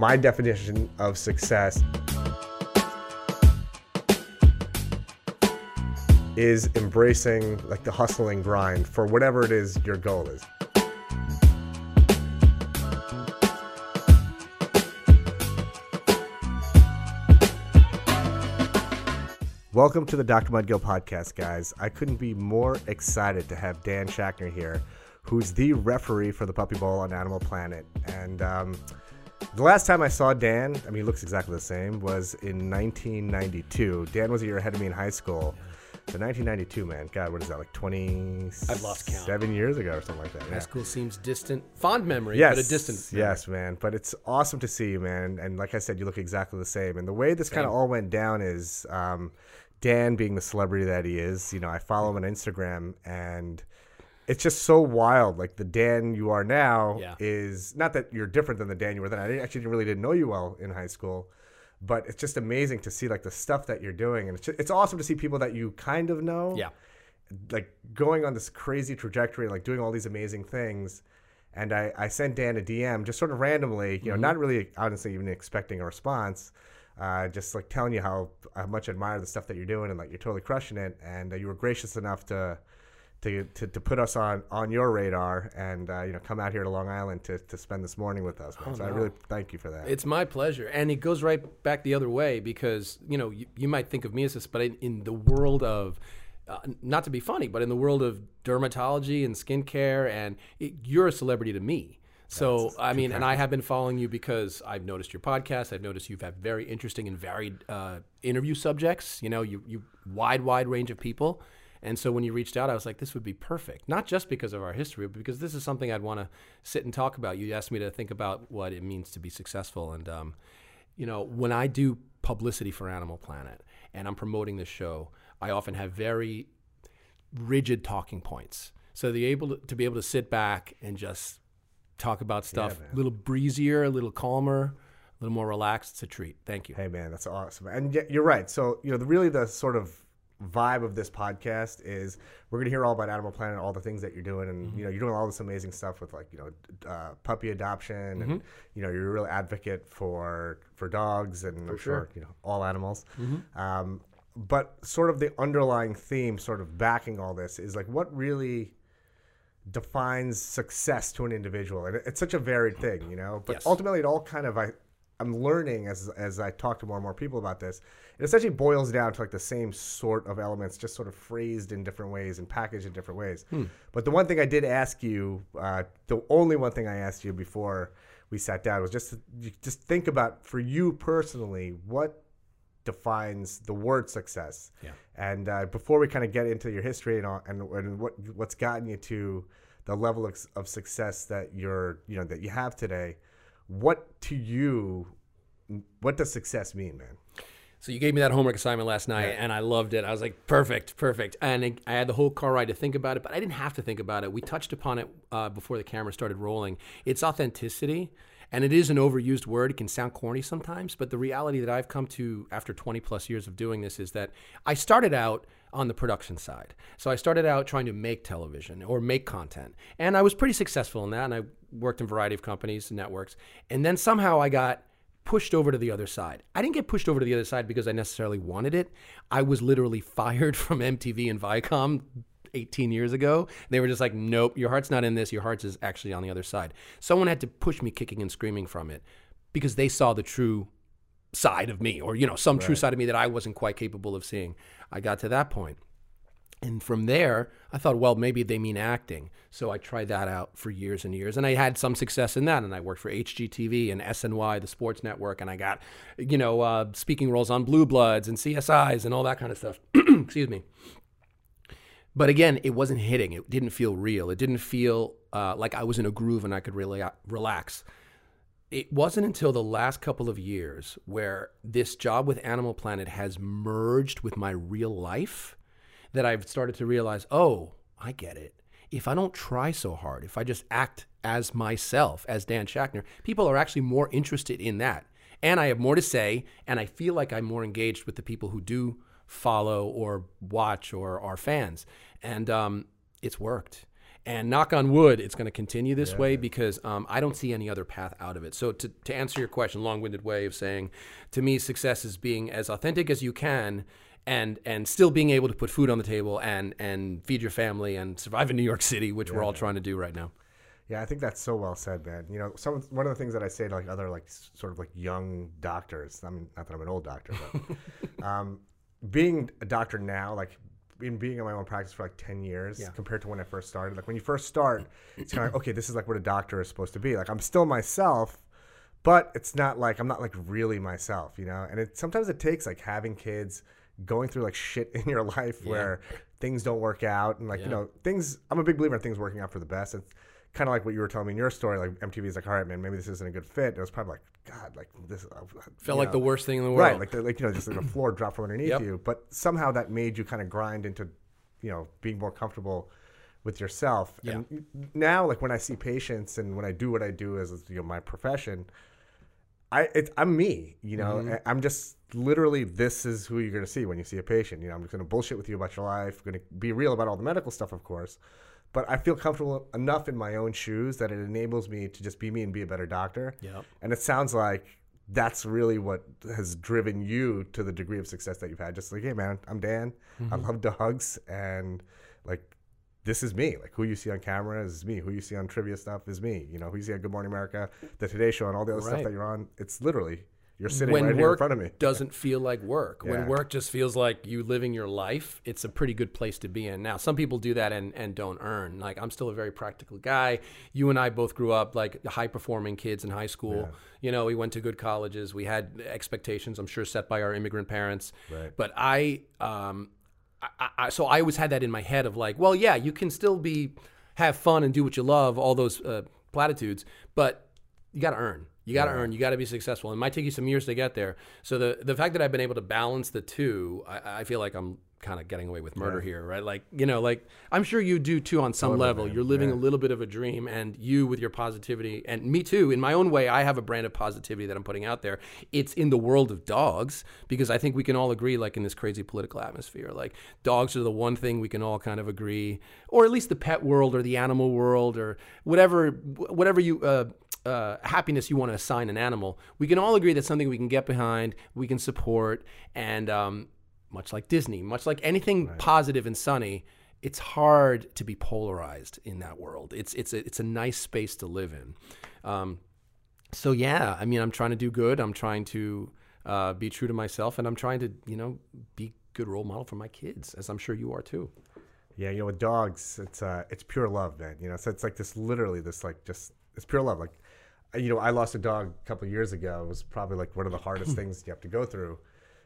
my definition of success is embracing like the hustling grind for whatever it is your goal is. Welcome to the Dr. Mudgill podcast, guys. I couldn't be more excited to have Dan Schachner here, who's the referee for the Puppy Bowl on Animal Planet. And um, the last time I saw Dan, I mean, he looks exactly the same, was in 1992. Dan was a year ahead of me in high school. So 1992, man. God, what is that, like 20? I've lost count. Seven years ago or something like that. High Yeah. school seems distant, fond memory, Yes, but a distant. memory. yes, man. But it's awesome to see you, man. And like I said, you look exactly the same. And the way this kind of all went down is um, Dan being the celebrity that he is. You know, I follow him on Instagram, and it's just so wild. Like the Dan you are now Yeah. is not that you're different than the Dan you were then. I didn't, actually really didn't know you well in high school. But it's just amazing to see like the stuff that you're doing, and it's just, it's awesome to see people that you kind of know, Yeah. like going on this crazy trajectory, like doing all these amazing things. And I, I sent Dan a DM just sort of randomly, you know, Mm-hmm. not really honestly even expecting a response, uh, just like telling you how, how much I admire the stuff that you're doing and like you're totally crushing it. And uh, you were gracious enough to, to, to, to put us on, on your radar and, uh, you know, come out here to Long Island to, to spend this morning with us. Man. so I Oh, really thank you for that. It's my pleasure. And it goes right back the other way because, you know, you, you might think of me as this, but in, in the world of, uh, not to be funny, but in the world of dermatology and skincare, and it, you're a celebrity to me. So, I mean, and I have been following you because I've noticed your podcast. I've noticed you've had very interesting and varied uh, interview subjects. You know, you, you wide, wide range of people. And so when you reached out, I was like, this would be perfect. Not just because of our history, but because this is something I'd want to sit and talk about. You asked me to think about what it means to be successful. And, um, you know, when I do publicity for Animal Planet and I'm promoting this show, I often have very rigid talking points. So the able to, to be able to sit back and just talk about stuff a little breezier, a little calmer, a little more relaxed, it's a treat. Thank you. Hey man, that's awesome. And you're right. So you know, the, really the sort of vibe of this podcast is we're gonna hear all about Animal Planet, all the things that you're doing, and you know, you're doing all this amazing stuff with like you know, uh, puppy adoption, and you know, you're a real advocate for for dogs and for, sure. you know all animals. Um, but sort of the underlying theme, sort of backing all this, is like what really defines success to an individual and it's such a varied thing you know but Yes. ultimately it all kind of i i'm learning as as i talk to more and more people about this it essentially boils down to like the same sort of elements just sort of phrased in different ways and packaged in different ways but the one thing i did ask you uh, the only one thing i asked you before we sat down was just to, just think about for you personally what defines the word success. Yeah. And uh, before we kind of get into your history and, all, and and what what's gotten you to the level of, of success that you're you know that you have today, what to you, what does success mean, man? So you gave me that homework assignment last night, and I loved it. I was like, perfect, perfect. And it- I had the whole car ride to think about it, but I didn't have to think about it. We touched upon it uh, before the camera started rolling. It's authenticity, and it is an overused word. It can sound corny sometimes, but the reality that I've come to after 20 plus years of doing this is that I started out on the production side. So I started out trying to make television or make content, and I was pretty successful in that. And I worked in a variety of companies and networks, and then somehow I got pushed over to the other side. I didn't get pushed over to the other side because I necessarily wanted it. I was literally fired from MTV and Viacom 18 years ago. They were just like, nope, your heart's not in this. Your heart's is actually on the other side. Someone had to push me kicking and screaming from it because they saw the true side of me or, you know, some true side of me that I wasn't quite capable of seeing. I got to that point. And from there, I thought, well, maybe they mean acting. So I tried that out for years and years. And I had some success in that. And I worked for HGTV and SNY, the sports network. And I got, you know, uh, speaking roles on Blue Bloods and CSIs and all that kind of stuff. Excuse me. But again, it wasn't hitting. It didn't feel real. It didn't feel uh, like I was in a groove and I could really relax. It wasn't until the last couple of years where this job with Animal Planet has merged with my real life that I've started to realize, oh, I get it. If I don't try so hard, if I just act as myself, as Dan Schachner, people are actually more interested in that. And I have more to say, and I feel like I'm more engaged with the people who do follow or watch or are fans. And um, it's worked. And knock on wood, it's going to continue this way because um, I don't see any other path out of it. So, to, to answer your question, long winded way of saying, to me, success is being as authentic as you can and and still being able to put food on the table and and feed your family and survive in New York City, which we're all trying to do right now. Yeah, I think that's so well said, man. You know, some one of the things that I say to like other like sort of like young doctors. I mean, not that I'm an old doctor, but um, being a doctor now, like in being in my own practice for like ten years, Yeah. compared to when I first started. Like when you first start, it's kind of like okay, this is like what a doctor is supposed to be. Like I'm still myself, but it's not like I'm not like really myself, you know. And it sometimes it takes like having kids, going through like shit in your life where things don't work out, and like you know things. I'm a big believer in things working out for the best. It's kind of like what you were telling me in your story. Like MTV is like, all right, man, maybe this isn't a good fit. It was probably like, God, like this uh, Felt like know. the worst thing in the world. Right, like the, like you know, just like the floor dropped from underneath Yep. you. But somehow that made you kind of grind into, you know, being more comfortable with yourself. And now, like when I see patients and when I do what I do as you know my profession, I it's I'm me. You know, Mm-hmm. I'm just literally this is who you're going to see when you see a patient. You know, I'm just going to bullshit with you about your life. Going to be real about all the medical stuff, of course. But I feel comfortable enough in my own shoes that it enables me to just be me and be a better doctor. Yep. And it sounds like that's really what has driven you to the degree of success that you've had. Just like, hey, man, I'm Dan. I mm-hmm. love dogs. And like, this is me. Like, who you see on camera is me. Who you see on trivia stuff is me. You know, who you see on Good Morning America, The Today Show, and all the other stuff that you're on. It's literally, you're sitting when right here in work front of me. doesn't feel like work. Yeah. When work just feels like you living your life, it's a pretty good place to be in. Now, some people do that and, and don't earn. Like I'm still a very practical guy. You and I both grew up like high performing kids in high school. You know, we went to good colleges. We had expectations, I'm sure, set by our immigrant parents. Right. But I, um, I, I, so I always had that in my head of like, well, yeah, you can still be have fun and do what you love, all those uh, platitudes, but you got to earn. You got to earn. You got to be successful. It might take you some years to get there. So the the fact that I've been able to balance the two, I, I feel like I'm kind of getting away with murder here, right? Like you know, like I'm sure you do too on some level. You're living a little bit of a dream, and you with your positivity, and me too. In my own way, I have a brand of positivity that I'm putting out there. It's in the world of dogs because I think we can all agree, like in this crazy political atmosphere, like dogs are the one thing we can all kind of agree, or at least the pet world or the animal world or whatever, whatever you. Uh, uh, happiness you want to assign an animal, we can all agree that's something we can get behind, we can support, and um, much like Disney, much like anything positive and sunny, it's hard to be polarized in that world. It's it's a, it's a nice space to live in. Um, so yeah, I mean, I'm trying to do good. I'm trying to uh, be true to myself, and I'm trying to you know be good role model for my kids, as I'm sure you are too. Yeah, you know, with dogs, it's uh, it's pure love, man. You know, so it's like this, literally, this like just it's pure love. Like, you know, I lost a dog a couple of years ago. It was probably like one of the hardest things you have to go through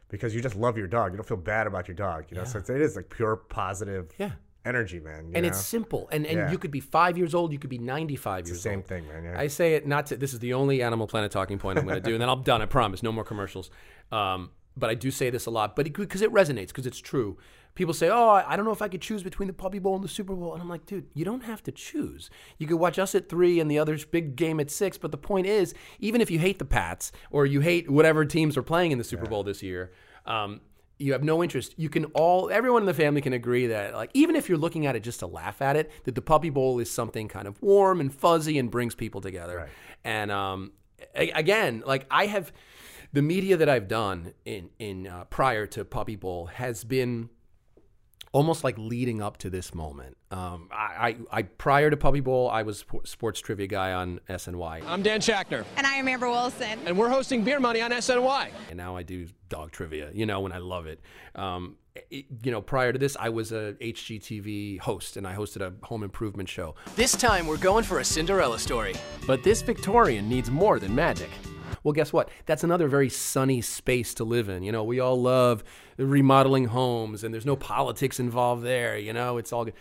because you just love your dog. You don't feel bad about your dog. You know, so it's, it is like pure positive Yeah. energy, man. you And know? it's simple, and and Yeah. you could be five years old, you could be 95 years the same old. thing, man. Yeah. I say it not to. This is the only Animal Planet talking point I'm going to do, and then I'm done. I promise. No more commercials. Um, but I do say this a lot, but because it, resonates, because it's true. People say, "Oh, I don't know if I could choose between the Puppy Bowl and the Super Bowl," and I'm like, "Dude, you don't have to choose. You could watch us at three and the other's big game at six. But the point is, even if you hate the Pats or you hate whatever teams are playing in the Super Bowl this year." Um, you have no interest. You can all, everyone in the family can agree that, like, even if you're looking at it just to laugh at it, that the Puppy Bowl is something kind of warm and fuzzy and brings people together. And um, a- again, like, I have the media that I've done in in uh, prior to Puppy Bowl has been almost like leading up to this moment. Um, I, I, I prior to Puppy Bowl, I was sp- sports trivia guy on SNY, I'm Dan Schachner, And I am Amber Wilson. and we're hosting Beer Money on SNY. and now I do dog trivia. You know, when I love it. Um, it- you know, prior to this, I was a HGTV host, and I hosted a home improvement show. This time we're going for a Cinderella story. But this Victorian needs more than magic. Well, guess what? That's another very sunny space to live in. You know, we all love remodeling homes, and there's no politics involved there. You know, it's all good.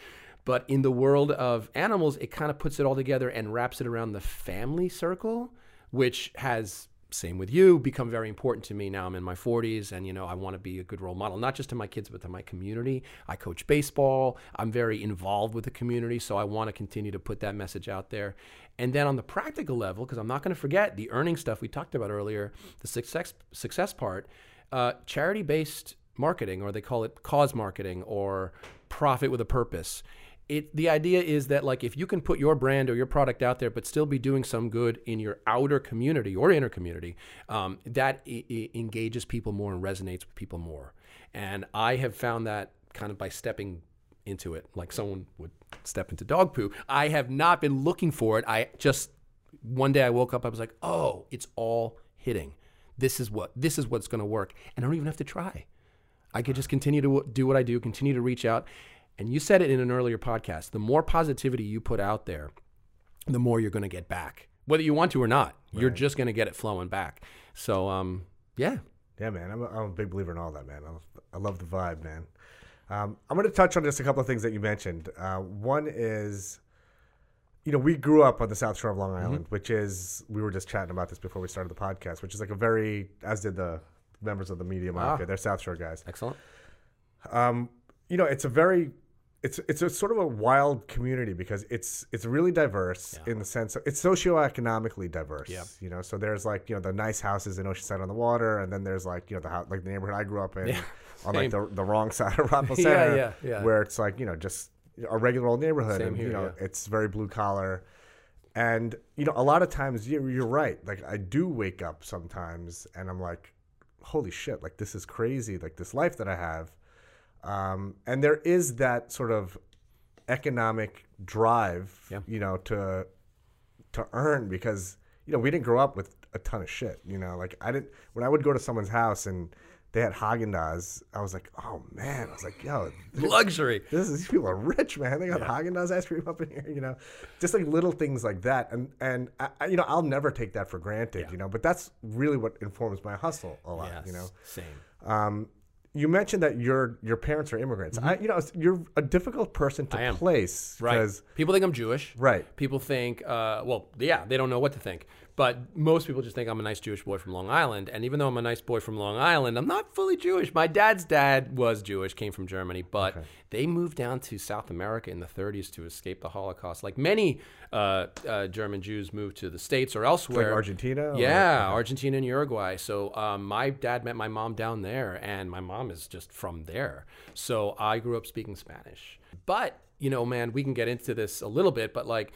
But in the world of animals, it kind of puts it all together and wraps it around the family circle, which has same with you become very important to me now i'm in my 40s and you know i want to be a good role model not just to my kids but to my community i coach baseball i'm very involved with the community so i want to continue to put that message out there and then on the practical level because i'm not going to forget the earning stuff we talked about earlier the success success part uh, charity based marketing or they call it cause marketing or profit with a purpose. It the idea is that like if you can put your brand or your product out there but still be doing some good in your outer community or inner community um, that I- I engages people more and resonates with people more. And i have found that kind of by stepping into it like someone would step into dog poo i have not been looking for it i just one day i woke up i was like oh it's all hitting this is what this is what's going to work and i don't even have to try I could just continue to do what I do, continue to reach out. And you said it in an earlier podcast the more positivity you put out there, the more you're going to get back. Whether you want to or not, you're just going to get it flowing back. So, um, yeah. Yeah, man. I'm a, I'm a big believer in all that, man. I love, I love the vibe, man. Um, I'm going to touch on just a couple of things that you mentioned. Uh, one is, you know, we grew up on the South Shore of Long Island, which is, we were just chatting about this before we started the podcast, which is like a very, as did the members of the media mafia, they're South Shore guys. Excellent. Um, you know, it's a very it's it's a sort of a wild community because it's it's really diverse in the sense of it's socioeconomically diverse. Yeah. You know, so there's like you know the nice houses in Oceanside on the water, and then there's like you know the house, like the neighborhood I grew up in on like the, the wrong side of Rockville Yeah, Center, yeah, yeah. where it's like you know just a regular old neighborhood, Same and here, you know yeah. it's very blue collar. And you know, a lot of times you're, you're right. Like I do wake up sometimes, and I'm like, "Holy shit! Like this is crazy! Like this life that I have." Um, and there is that sort of economic drive, Yeah. you know, to to earn because you know we didn't grow up with a ton of shit. You know, like I didn't when I would go to someone's house and they had Haagen Dazs, I was like, oh man, I was like, yo, Luxury. this is these people are rich, man. They got Haagen Dazs ice cream up in here, you know, just like little things like that. And and I, you know, I'll never take that for granted, you know. But that's really what informs my hustle a lot, you know. Same. Um, you mentioned that your your parents are immigrants. I, you know, you're a difficult person to Mm-hmm. Place Right. because People think I'm Jewish. Right. People think, uh, well, yeah, they don't know what to think. But most people just think I'm a nice Jewish boy from Long Island. And even though I'm a nice boy from Long Island, I'm not fully Jewish. My dad's dad was Jewish, came from Germany, but they moved down to South America in the 30s to escape the Holocaust. Like many uh, uh, German Jews moved to the States or elsewhere. Argentina or- Yeah, Argentina and Uruguay. So um, my dad met my mom down there, and my mom is just from there. So I grew up speaking Spanish. But you know, man, we can get into this a little bit, but like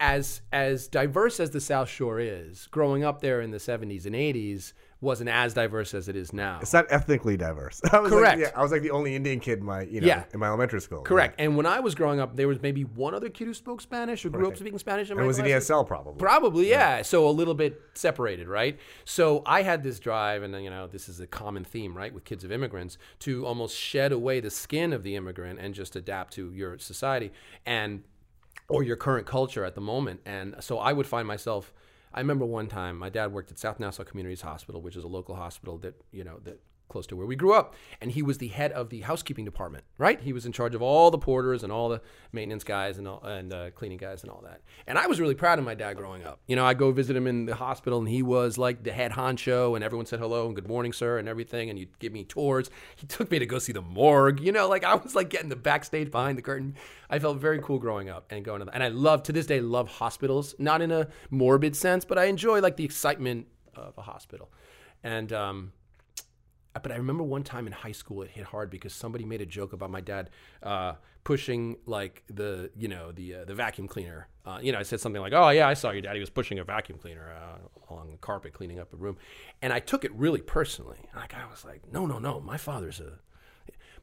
as as diverse as the South Shore is, growing up there in the 70s and 80s wasn't as diverse as it is now. it's not ethnically diverse. I was Correct. Like, yeah, I was like the only Indian kid in my you know Yeah. in my elementary school. Correct. And when I was growing up, there was maybe one other kid who spoke Spanish or grew up speaking Spanish. in And my it was an. ESL probably. Probably, yeah. So a little bit separated, right? So I had this drive, and you know, this is a common theme, right, with kids of immigrants, to almost shed away the skin of the immigrant and just adapt to your society and or your current culture at the moment. And so I would find myself. I remember one time my dad worked at South Nassau Communities Hospital, which is a local hospital that you know that close to where we grew up, and he was the head of the housekeeping department. Right, he was in charge of all the porters and all the maintenance guys and all, and uh, cleaning guys and all that. And I was really proud of my dad growing up. You know, I go visit him in the hospital, and he was like the head honcho, and everyone said hello and good morning, sir, and everything, and you'd give me tours. He took me to go see the morgue. You know, like I was like getting the backstage behind the curtain. I felt very cool growing up and going to. And I love to this day love hospitals, not in a morbid sense, but I enjoy like the excitement of a hospital. And um, but I remember one time in high school it hit hard because somebody made a joke about my dad uh, pushing like the you know the uh, the vacuum cleaner. Uh, you know, I said something like, "Oh yeah, I saw your daddy was pushing a vacuum cleaner uh, along the carpet cleaning up a room," and I took it really personally. Like I was like, "No, no, no, my father's a,"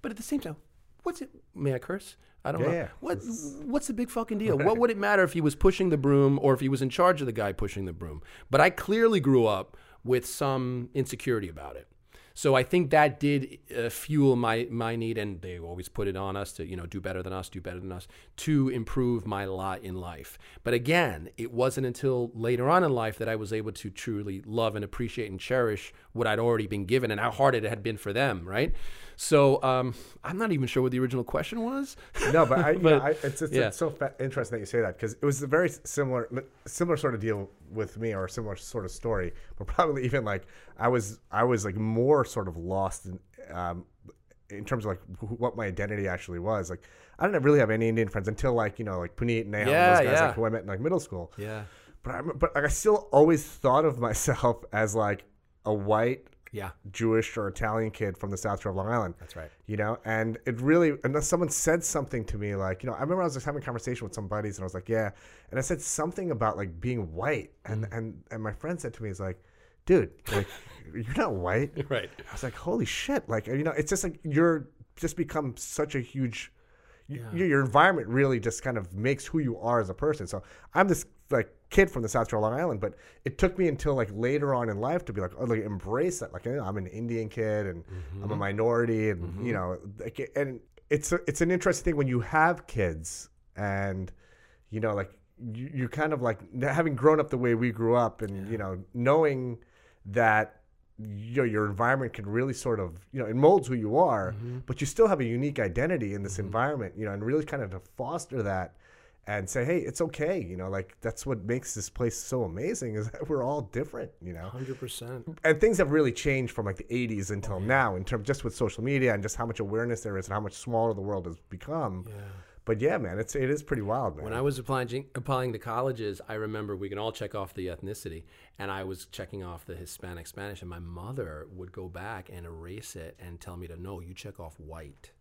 but at the same time, what's it? May I curse? I don't Yeah, know. yeah. What what's the big fucking deal? What would it matter if he was pushing the broom or if he was in charge of the guy pushing the broom? But I clearly grew up with some insecurity about it. So I think that did uh, fuel my my need, and they always put it on us to you know do better than us, do better than us, to improve my lot in life. But again, it wasn't until later on in life that I was able to truly love and appreciate and cherish what I'd already been given and how hard it had been for them. Right. So um, I'm not even sure what the original question was. No, but, I, But, know, I, it's, it's, yeah. it's so fa- interesting that you say that because it was a very similar similar sort of deal with me or a similar sort of story, but probably even like I was I was like more sort of lost in, um, in terms of like wh- what my identity actually was. Like I didn't really have any Indian friends until like you know like Puneet and Nahal, Yeah, those guys yeah. like who I met in like middle school. Yeah. But I, but like, I still always thought of myself as like a white Yeah. Jewish or Italian kid from the South Shore of Long Island. That's right. You know, and it really, unless someone said something to me, like, you know, I remember I was just having a conversation with some buddies, and I was like, yeah, and I said something about like being white, and Mm. and and my friend said to me, he's like, dude, like, you're not white, Right. I was like, holy shit, like, you know, it's just like you're just become such a huge. Y- Your, your environment really just kind of makes who you are as a person. So I'm this like kid from the South Shore of Long Island, but it took me until like later on in life to be like, oh, like embrace that. Like I'm an Indian kid and I'm a mm-hmm. minority, and mm-hmm. you know, like, and it's a, it's an interesting thing when you have kids and you know, like you, you kind of like having grown up the way we grew up, and you know, knowing that you know, your environment can really sort of you know it molds who you are, mm-hmm. but you still have a unique identity in this mm-hmm. environment, you know, and really kind of to foster that and say, hey, it's okay, you know, like that's what makes this place so amazing is that we're all different, you know? Hundred percent. and things have really changed from like the 80s until now in terms just with social media and just how much awareness there is and how much smaller the world has become but yeah man it's it is pretty wild man When I was applying applying to colleges, I remember we can all check off the ethnicity, and I was checking off the Hispanic Spanish, and my mother would go back and erase it and tell me to no, you check off white.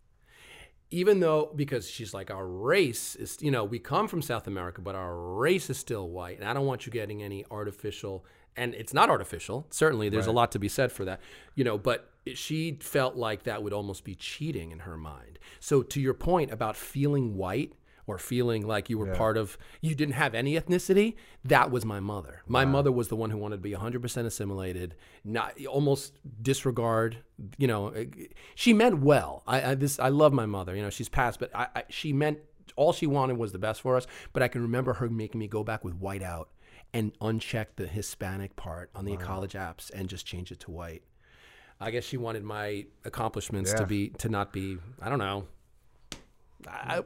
Even though, because she's like, our race is, you know, we come from South America, but our race is still white, and I don't want you getting any artificial, and it's not artificial. Certainly, there's a lot to be said for that, you know, but she felt like that would almost be cheating in her mind. So, to your point about feeling white, or feeling like you were part of you didn't have any ethnicity that was my mother. My mother was the one who wanted to be 100% assimilated not almost disregard you know eh, she meant well. I, I this i love my mother you know she's passed but I, I she meant all she wanted was the best for us but i can remember her making me go back with white out and uncheck the hispanic part on the college apps and just change it to white i guess she wanted my accomplishments to be to not be i don't know I,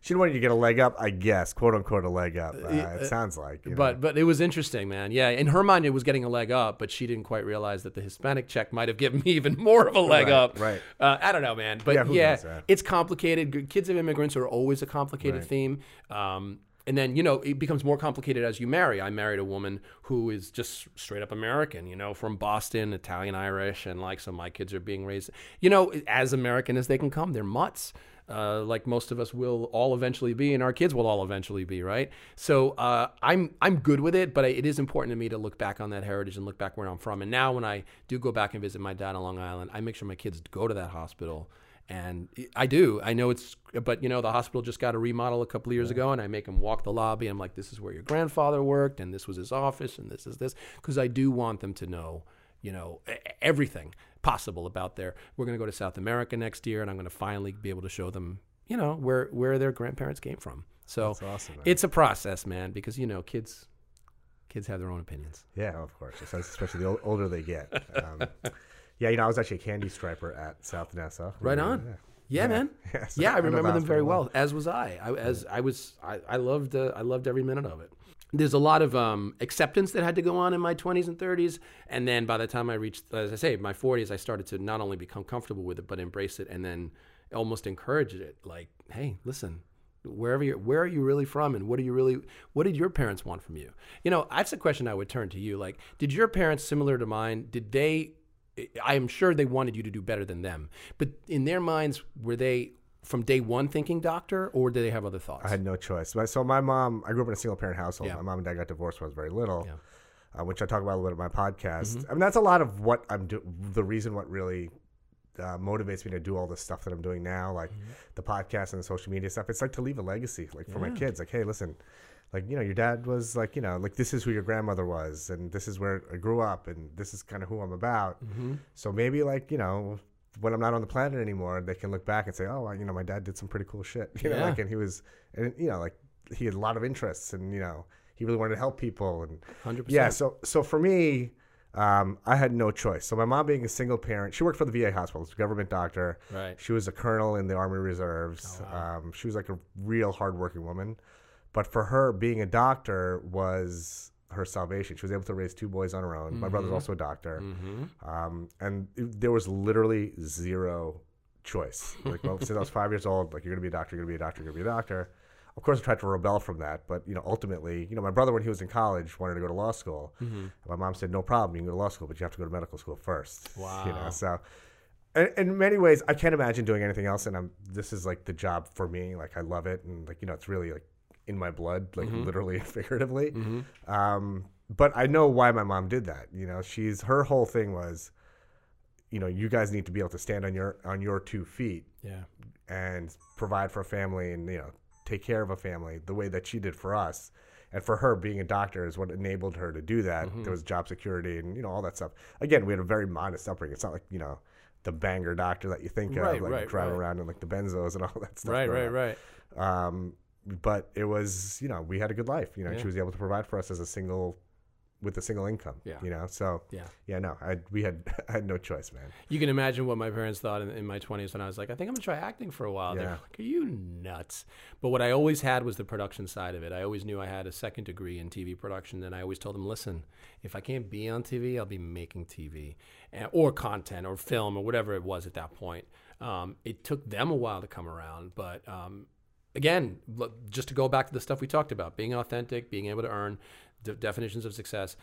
she didn't want you to get a leg up i guess quote unquote a leg up uh, it sounds like you know. But but it was interesting, man. Yeah, in her mind, it was getting a leg up, but she didn't quite realize that the Hispanic check might have given me even more of a leg Right, up. right. Uh, I don't know, man. But Yeah, yeah, yeah. it's complicated. Kids of immigrants are always a complicated Right. theme. Um, and then you know it becomes more complicated as you marry. I married a woman who is just straight up American, you know, from Boston, Italian Irish, and like so my kids are being raised, you know, as American as they can come. They're mutts uh, like most of us will all eventually be, and our kids will all eventually be, right? So uh, I'm I'm good with it, but it is important to me to look back on that heritage and look back where I'm from. And now when I do go back and visit my dad on Long Island, I make sure my kids go to that hospital. And I do. I know it's, but you know, the hospital just got a remodel a couple of years ago, and I make them walk the lobby. I'm like, this is where your grandfather worked, and this was his office, and this is this, because I do want them to know you know, everything possible about there. We're going to go to South America next year, and I'm going to finally be able to show them, you know, where where their grandparents came from. So awesome, it's a process, man, because you know, kids kids have their own opinions. yeah of course especially the older they get um, yeah you know i was actually a candy striper at south nassau Right Yeah, on. yeah. Yeah, man. Yeah, so Yeah, I remember them very well. As was I. I as I was, I, I loved, uh, I loved every minute of it. There's a lot of um, acceptance that had to go on in my 20s and 30s, and then by the time I reached, as I say, my 40s, I started to not only become comfortable with it, but embrace it, and then almost encourage it. Like, hey, listen, wherever you're, where are you really from, and what are you really, what did your parents want from you? You know, that's a question I would turn to you. Like, did your parents, similar to mine, did they I am sure they wanted you to do better than them. But in their minds, were they from day one thinking doctor, or did they have other thoughts? I had no choice. So my mom, I grew up in a single parent household. Yeah. My mom and dad got divorced when I was very little, Yeah. uh, which I talk about a little bit in my podcast. Mm-hmm. I mean, that's a lot of what I'm doing. The reason what really uh, motivates me to do all this stuff that I'm doing now, like Mm-hmm. the podcast and the social media stuff. It's like to leave a legacy, like for my kids. Like, hey, listen, like you know, your dad was like, you know, like this is who your grandmother was, and this is where I grew up, and this is kind of who I'm about. Mm-hmm. So maybe like you know. When I'm not on the planet anymore, they can look back and say, "Oh, well, you know, my dad did some pretty cool shit." You know, like, and he was, and you know, like he had a lot of interests, and you know, he really wanted to help people, and 100%. yeah. So, so for me, um, I had no choice. So my mom being a single parent, she worked for the VA hospital, she was a government doctor. Right. She was a colonel in the Army Reserves. Oh, um, she was like a real hardworking woman, but for her, being a doctor was her salvation. She was able to raise two boys on her own. My Mm-hmm. brother's also a doctor, um, and it- there was literally zero choice. Like, well, since I was five years old, like you're gonna be a doctor, you're gonna be a doctor, you're gonna be a doctor. of course, I tried to rebel from that, but you know, ultimately, you know, my brother when he was in college wanted to go to law school. Mm-hmm. My mom said, "No problem, you can go to law school, but you have to go to medical school first. You know, Wow. so in, in many ways, I can't imagine doing anything else, and I'm this is like the job for me. Like I love it, and like you know, it's really like in my blood, like Mm-hmm. literally and figuratively. Um, but I know why my mom did that. You know, she's her whole thing was, you know, you guys need to be able to stand on your on your two feet Yeah. and provide for a family and you know take care of a family the way that she did for us and for her being a doctor is what enabled her to do that Mm-hmm. there was job security and you know all that stuff again we had a very modest upbringing it's not like you know the banger doctor that you think Right, of like right, driving right. around in like the benzos and all that stuff Right, right, up. right. um but it was you know we had a good life you know she was able to provide for us as a single with a single income Yeah. you know so Yeah. yeah no I we had I had no choice man You can imagine what my parents thought in, in my 20s when I was like, I think I'm going to try acting for a while. They're Yeah. like, Are you nuts? But what I always had was the production side of it. I always knew I had a second degree in TV production. And I always told them, listen, if I can't be on TV, I'll be making TV and, or content or film or whatever it was at that point. Um, it took them a while to come around. But um, again, just to go back to the stuff we talked about being authentic, being able to earn de- definitions of success.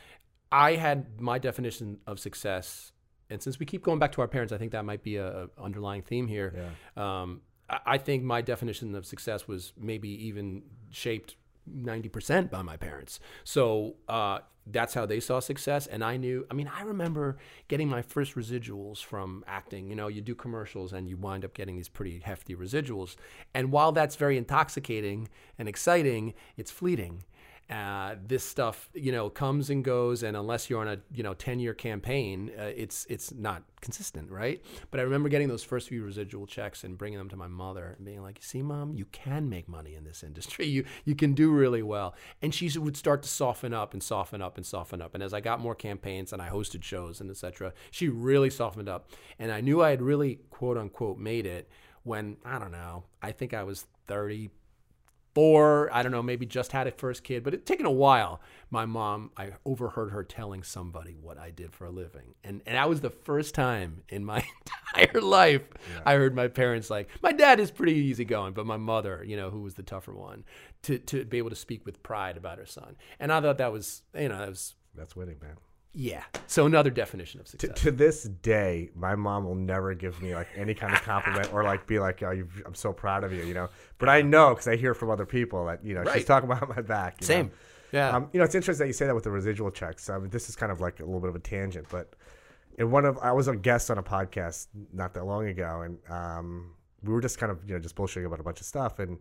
I had my definition of success, and since we keep going back to our parents, I think that might be a, a underlying theme here. Um, I, I think my definition of success was maybe even shaped ninety percent by my parents. So uh, that's how they saw success, and I knew. I mean, I remember getting my first residuals from acting. You know, you do commercials, and you wind up getting these pretty hefty residuals. And while that's very intoxicating and exciting, it's fleeting uh, this stuff you know comes and goes and unless you're on a you know 10 year campaign uh, it's it's not consistent right? But i remember getting those first few residual checks and bringing them to my mother and being like see mom you can make money in this industry. You you can do really well. And she would start to soften up and soften up and soften up. And as i got more campaigns and i hosted shows and etc she really softened up. And i knew i had really quote unquote made it when i don't know i think i was 30 four, I don't know, maybe just had a first kid, but it taken a while. My mom, I overheard her telling somebody what I did for a living. And and that was the first time in my entire life I heard my parents like, my dad is pretty easygoing, but my mother, you know, who was the tougher one, to, to be able to speak with pride about her son. And I thought that was, you know, that was, that's winning man yeah. So another definition of to, success. to this day, my mom will never give me like any kind of compliment or like be like, "Oh, you've, I'm so proud of you," you know. But I know because I hear from other people that you know she's talking about my back. you Same. know. Yeah. Um, you know, it's interesting that you say that with the residual checks. I mean, this is kind of like a little bit of a tangent, but in one of I was a guest on a podcast not that long ago, and um, we were just kind of you know just bullshitting about a bunch of stuff, and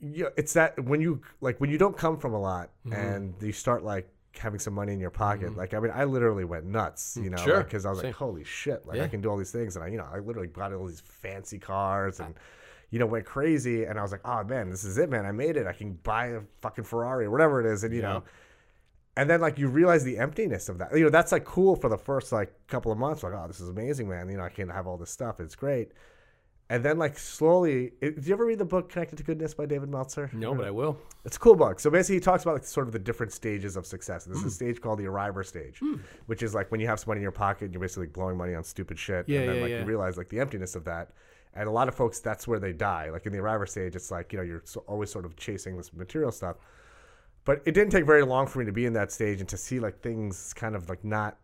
yeah, it's that when you like when you don't come from a lot Mm-hmm. and you start like having some money in your pocket. Mm-hmm. Like I mean, I literally went nuts, mm, you know, Sure. because I was Same. like, holy shit, like Yeah. I can do all these things, and I you know I literally bought all these fancy cars and. You know, went crazy, and I was like, "Oh man, this is it, man! I made it. I can buy a fucking Ferrari or whatever it is." And you know, and then like you realize the emptiness of that. You know, that's like cool for the first like couple of months. Like, oh, this is amazing, man. You know, I can have all this stuff. It's great. And then like slowly, it, did you ever read the book Connected to Goodness by David Meltzer? no, but I will. It's a cool book. So basically, he talks about like sort of the different stages of success. Hmm. There's a stage called the arriver stage, which is like when you have some money in your pocket and you're basically blowing money on stupid shit, Yeah, and then yeah, like yeah. you realize like the emptiness of that. And a lot of folks, that's where they die. Like in the arriver stage, it's like you know you're so, always sort of chasing this material stuff. But it didn't take very long for me to be in that stage and to see like things kind of like not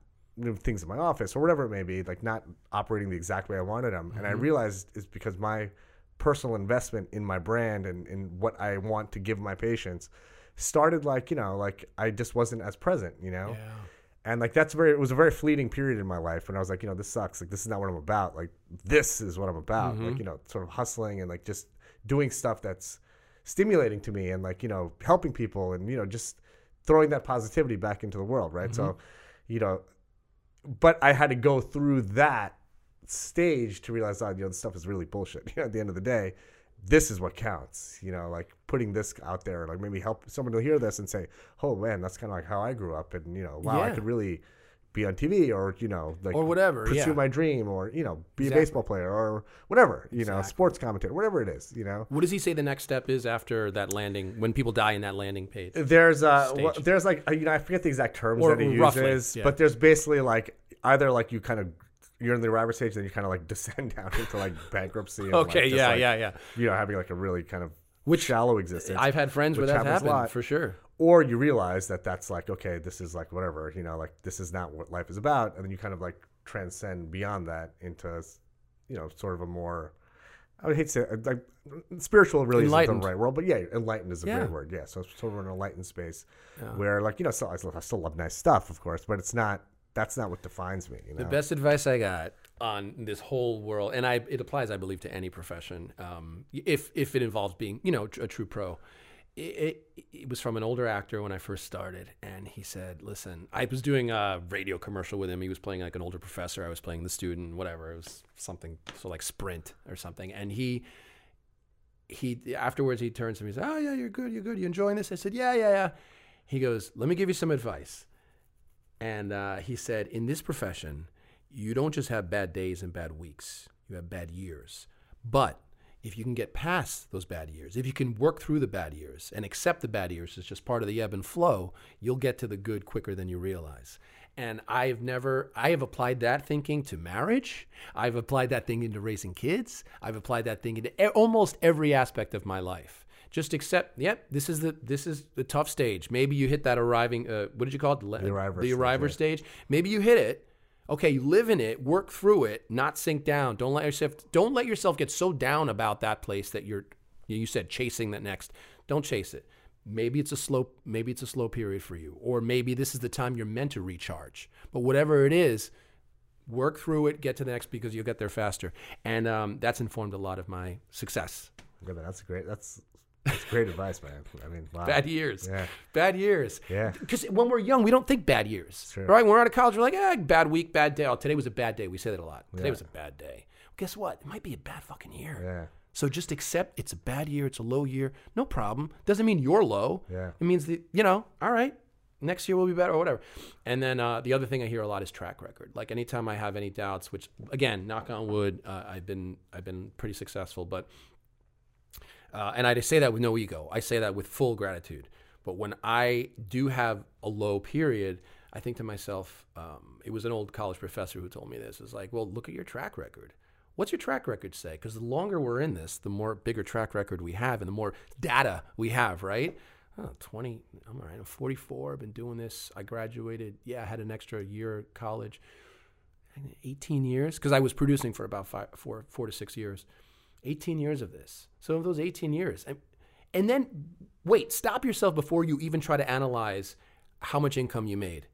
things in my office or whatever it may be, like not operating the exact way I wanted them. And I Mm-hmm. realized it's because my personal investment in my brand and in what I want to give my patients started like, you know, like I just wasn't as present, you know? Yeah. And like that's very it was a very fleeting period in my life when I was like, you know, this sucks. Like this is not what I'm about. Like this is what I'm about. Mm-hmm. Like, you know, sort of hustling and like just doing stuff that's stimulating to me and like, you know, helping people and, you know, just throwing that positivity back into the world, right? So, Mm-hmm. you know, but I had to go through that stage to realize, oh, you know, this stuff is really bullshit. You know, at the end of the day, this is what counts. You know, like putting this out there, like maybe help someone to hear this and say, oh man, that's kind of like how I grew up, and you know, wow, I could really be on TV or you know, like Or whatever, pursue yeah. my dream, or you know, be Exactly. a baseball player or whatever, you know, sports commentator, whatever it is, you know. What does he say the next step is after that landing, when people die in that landing page? There's uh, Stage. wha- there's like uh, you know, I forget the exact terms Or that he roughly, uses, yeah. but there's basically like either like you kind of you're in the arrival stage, then you kind of like descend down into like bankruptcy. Like, Okay, just, yeah, like, yeah, yeah. You know, having like a really kind of which shallow existence. I've had friends where that that's happens a happened lot. for sure. or you realize that that's like okay this is like whatever you know like this is not what life is about and then you kind of like transcend beyond that into you know sort of a more I would hate to say uh, like spiritual really isn't the right word but yeah enlightened is a Yeah. great word yeah so it's sort of an enlightened space where like you know so I still, I still love nice stuff of course but it's not that's not what defines me you know The best advice I got on this whole world, and I it applies, I believe, to any profession, um, if if it involves being, you know, a true pro. It, it, it was from an older actor when I first started, and he said, "Listen, I was doing a radio commercial with him. He was playing like an older professor. I was playing the student, whatever. It was something so like Sprint or something." And he he afterwards he turns to me and says, "Oh yeah, you're good. You're good. You enjoying this?" I said, "Yeah, yeah, yeah." He goes, "Let me give you some advice." And uh, he said, in this profession, you don't just have bad days and bad weeks, you have bad years. But if you can get past those bad years, if you can work through the bad years and accept the bad years as just part of the ebb and flow, you'll get to the good quicker than you realize. And I've never, I have applied that thinking to marriage. I've applied that thing into raising kids. I've applied that thing into e- almost every aspect of my life. Just accept, yep, this is the this is the tough stage. Maybe you hit that arriving. Uh, what did you call it? The arriver The stage, arriver yeah. stage. Maybe you hit it. Okay, live in it, work through it, not sink down. Don't let yourself don't let yourself get so down about that place that you're you said chasing that next. Don't chase it. Maybe it's a slow maybe it's a slow period for you or maybe this is the time you're meant to recharge. But whatever it is, work through it, get to the next because you'll get there faster. And um, that's informed a lot of my success. Yeah, that's great that's that's great advice man I mean wow. Bad years. Yeah. Bad years. Yeah. Because when we're young, we don't think bad years. True. Right? When we're out of college, we're like, eh, bad week, bad day. Oh, today was a bad day. We say that a lot. Today Yeah. was a bad day. Guess what? It might be a bad fucking year. Yeah. So just accept it's a bad year, it's a low year. No problem. Doesn't mean you're low. Yeah. It means that, you know, all right, next year will be better or whatever. And then uh, the other thing I hear a lot is track record. Like anytime I have any doubts, which again, knock on wood, uh, I've been I've been pretty successful, but uh, and I say that with no ego. I say that with full gratitude. But when I do have a low period, I think to myself, um, it was an old college professor who told me this. It's like, well, look at your track record. What's your track record say? Because the longer we're in this, the more bigger track record we have and the more data we have, right? Oh, 20, I'm all right. I'm 44. I've been doing this. I graduated. Yeah, I had an extra year at college. 18 years because I was producing for about five, four, four to six years. 18 years of this. So of those 18 years, and, and then wait, stop yourself before you even try to analyze how much income you made.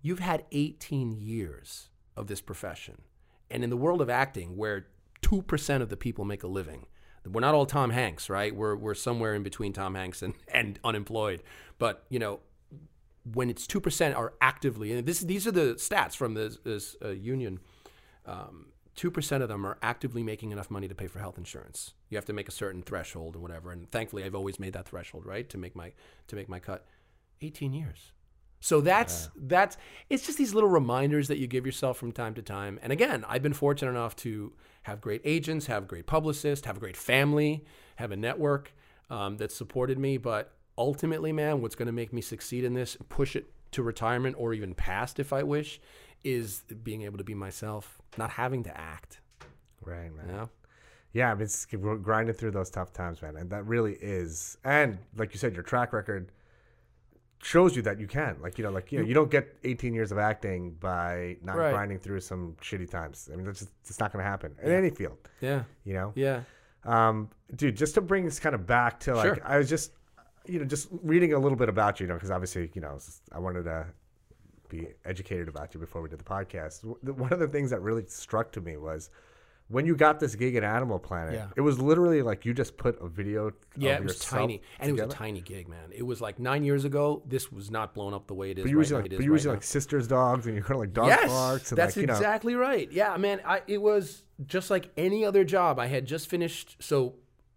You've had 18 years of this profession, and in the world of acting, where two percent of the people make a living. We're not all Tom Hanks, right? We're, we're somewhere in between Tom Hanks and, and unemployed. But, you know, when it's 2% are actively, and this, these are the stats from this, this uh, union, um, 2% of them are actively making enough money to pay for health insurance. You have to make a certain threshold and whatever. And thankfully, I've always made that threshold, right? To make my, to make my cut. 18 years. So that's that's it's just these little reminders that you give yourself from time to time. And again, I've been fortunate enough to have great agents, have great publicists, have a great family, have a network um, that supported me. But ultimately, man, what's going to make me succeed in this, push it to retirement or even past if I wish, is being able to be myself, not having to act. right man You know? Yeah, I mean, it's we're grinding through those tough times, man, and that really is. And like you said, your track record shows you that you can. Like you know, like you know, you don't get 18 years of acting by not Right. grinding through some shitty times. I mean, that's just it's not going to happen in any field. Yeah. You know, Yeah. um, dude. Just to bring this kind of back to like, Sure. I was just, you know, just reading a little bit about you, you know, because obviously, you know, I wanted to be educated about you before we did the podcast. One of the things that really struck to me was when you got this gig at Animal Planet. Yeah. It was literally like you just put a video. Yeah, of it was tiny, and it was a tiny gig, man. It was like nine years ago. This was not blown up the way it is. But you right were like but you were right like sisters' dogs, and you're kind of like dog yes, parks, that's like you know. exactly right. Yeah, man. I, it was just like any other job. I had just finished. So,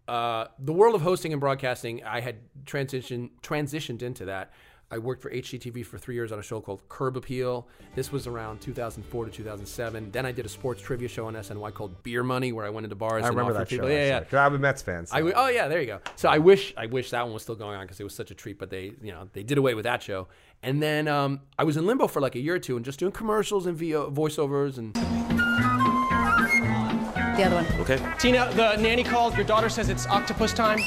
uh, the world of hosting and broadcasting, I had transitioned transitioned into that. I worked for HGTV for three years on a show called Curb Appeal. This was around 2004 to 2007. Then I did a sports trivia show on SNY called Beer Money, where I went into bars I and remember offered that show. people. Yeah, yeah. actually. 'Cause I'm a Mets fan. So. I w- oh yeah, there you go. So I wish I wish that one was still going on because it was such a treat. But they you know they did away with that show. And then um, I was in limbo for like a year or two and just doing commercials and VO, voiceovers and The other one. Okay. Tina, the nanny called. Your daughter says it's octopus time.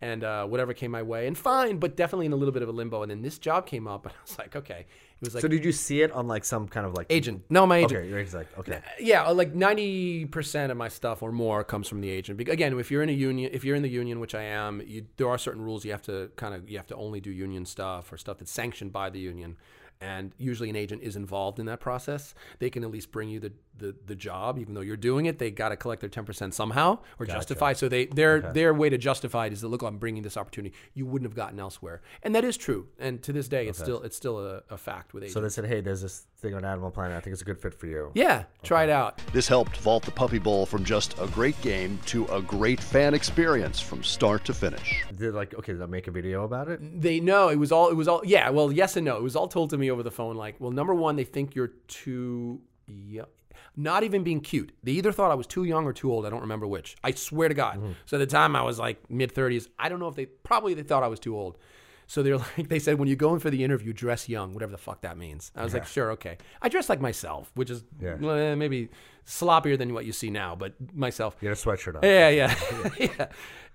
And uh, whatever came my way, and fine, but definitely in a little bit of a limbo. And then this job came up, and I was like, okay. It was like So did you see it on like some kind of like agent. No, my agent. Okay, your agent's like okay. Yeah, uh, like ninety percent of my stuff or more comes from the agent. Again, if you're in a union, if you're in the union, which I am, you, there are certain rules you have to kind of you have to only do union stuff or stuff that's sanctioned by the union. And usually, an agent is involved in that process. They can at least bring you the, the, the job, even though you're doing it. They got to collect their ten percent somehow or justify. So they their their way to justify it is to look, I'm bringing this opportunity you wouldn't have gotten elsewhere, and that is true. And to this day, it's still it's still a, a fact with agents. So they said, hey, there's this thing on Animal Planet. I think it's a good fit for you. yeah, try it out. This helped vault the Puppy Bowl from just a great game to a great fan experience from start to finish. They're like okay, did I make a video about it? they know it was all it was all yeah well yes and no it was all told to me over the phone like well number one they think you're too young not even being cute. They either thought i was too young or too old i don't remember which. I swear to god. So at the time i was like mid 30s i don't know if they probably they thought i was too old. So they're like they said when you go in for the interview dress young whatever the fuck that means. I was like sure okay. I dress like myself which is Yeah. eh, maybe sloppier than what you see now but myself. You had a sweatshirt on. yeah, yeah, yeah.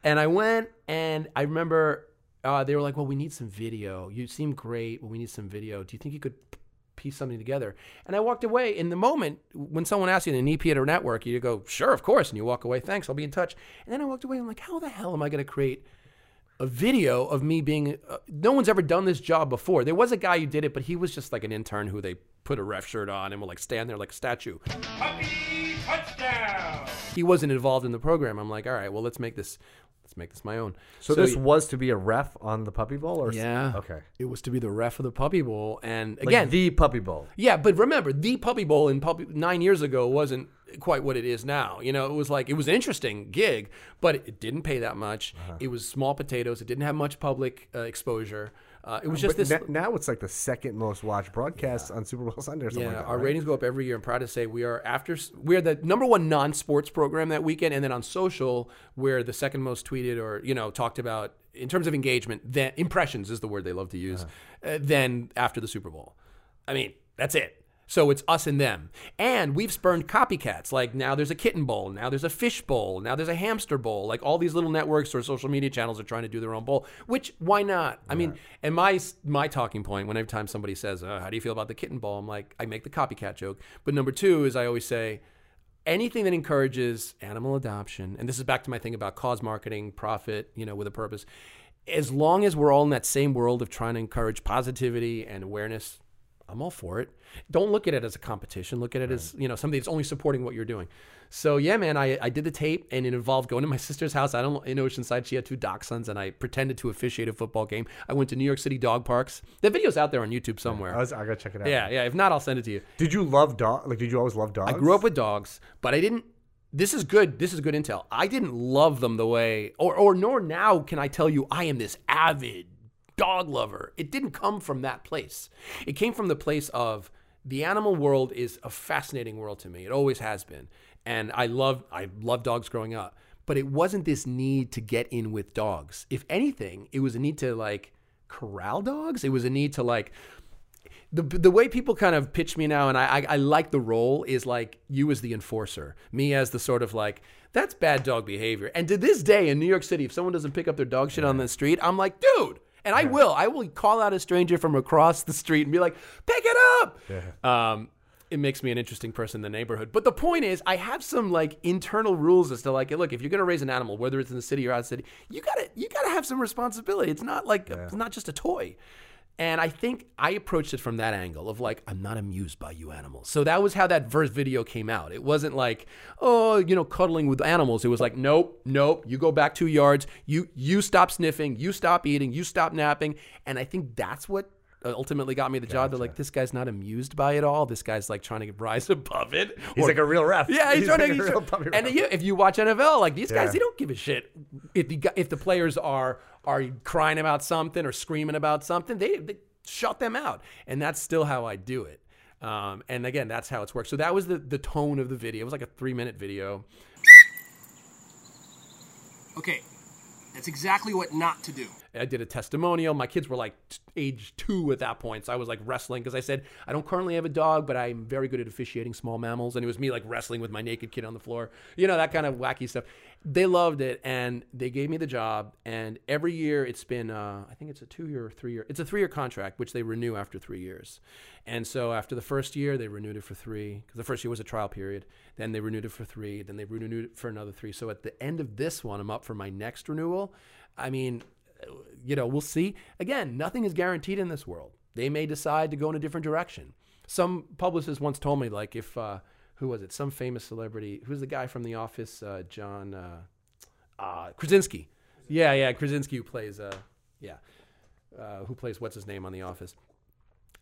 And I went, and I remember uh, they were like, "Well, we need some video. You seem great, but we need some video. Do you think you could piece something together?" And I walked away. In the moment, when someone asks you in an EP at a network, you go, "Sure, of course," and you walk away. Thanks, I'll be in touch. And then I walked away. I'm like, "How the hell am I going to create?" a video of me being uh, no one's ever done this job before there was a guy who did it but he was just like an intern who they put a ref shirt on and will like stand there like a statue he wasn't involved in the program. I'm like, all right, well, let's make this, let's make this my own. So, this was to be a ref on the Puppy Bowl, or yeah, okay, It was to be the ref of the Puppy Bowl, and like again, the Puppy Bowl. yeah, but remember, the Puppy Bowl in puppy nine years ago wasn't quite what it is now. You know, it was like it was an interesting gig, but it didn't pay that much. Uh-huh. It was small potatoes. It didn't have much public uh, exposure. Uh, it was just But this. na- now it's like the second most watched broadcast on Super Bowl Sunday or something Yeah, like that. our right? ratings go up every year. I'm proud to say we are after we are the number one non-sports program that weekend, and then on social we're the second most tweeted or you know talked about in terms of engagement. Then impressions is the word they love to use. uh then after the Super Bowl, I mean that's it. So it's us and them, and we've spurned copycats. Like now there's a kitten bowl, now there's a fish bowl, now there's a hamster bowl. Like all these little networks or social media channels are trying to do their own bowl. Which why not? I mean, and my my talking point whenever time somebody says, uh, "How do you feel about the kitten bowl?" I'm like, I make the copycat joke. But number two is I always say, anything that encourages animal adoption, and this is back to my thing about cause marketing, profit, you know, with a purpose. As long as we're all in that same world of trying to encourage positivity and awareness, I'm all for it. Don't look at it as a competition. Look at it as you know something that's only supporting what you're doing. So yeah, man, I, I did the tape, and it involved going to my sister's house. I don't in Oceanside. She had two dachshunds, and I pretended to officiate a football game. I went to New York City dog parks. The video's out there on YouTube somewhere. I, was, I gotta check it out. yeah, yeah. If not, I'll send it to you. Did you love dog? Like, did you always love dogs? I grew up with dogs, but I didn't. This is good. This is good intel. I didn't love them the way, or or nor now can I tell you I am this avid dog lover. It didn't come from that place. It came from the place of the animal world is a fascinating world to me. It always has been, and I love I love dogs growing up. But it wasn't this need to get in with dogs. If anything, it was a need to like corral dogs. It was a need to like the the way people kind of pitch me now, and I, I I like the role is like you as the enforcer, me as the sort of like that's bad dog behavior. And to this day in New York City, if someone doesn't pick up their dog shit on the street, I'm like, dude. And I will. I will call out a stranger from across the street and be like, pick it up. Um, it makes me an interesting person in the neighborhood. But the point is, I have some like internal rules as to like, look, if you're gonna raise an animal, whether it's in the city or out of the city, you gotta you gotta have some responsibility. It's not like it's not just a toy. And I think I approached it from that angle of like, I'm not amused by you animals. So that was how that first video came out. It wasn't like, oh, you know, cuddling with animals. It was like, nope, nope. You go back two yards. You you stop sniffing. You stop eating. You stop napping. And I think that's what ultimately got me the job. They're like, this guy's not amused by it all. This guy's like trying to rise above it. He's Or- like a real ref. yeah, he's, trying like to. a he's real trying- and if you watch NFL, like these guys, Yeah. they don't give a shit if the if the players are are crying about something or screaming about something. They, they shut them out, and that's still how I do it. Um, and again, that's how it's worked. So that was the the tone of the video. It was like a three minute video. Okay, that's exactly what not to do. I did a testimonial. My kids were like age two at that point. So I was like wrestling because I said, I don't currently have a dog, but I'm very good at officiating small mammals. And it was me like wrestling with my naked kid on the floor, you know, that kind of wacky stuff. They loved it and they gave me the job and every year it's been uh, i think it's a two year or three year it's a three year contract which they renew after three years. And so after the first year they renewed it for three because the first year was a trial period then they renewed it for three then they renewed it for another three. So at the end of this one i'm up for my next renewal. I mean you know we'll see. Again nothing is guaranteed in this world. They may decide to go in a different direction. Some publicist once told me like if uh, who was it? Some famous celebrity. Who's the guy from The Office? Uh, John uh, uh, Krasinski. Yeah, yeah, Krasinski who plays. Uh, yeah, uh, who plays what's his name on The Office?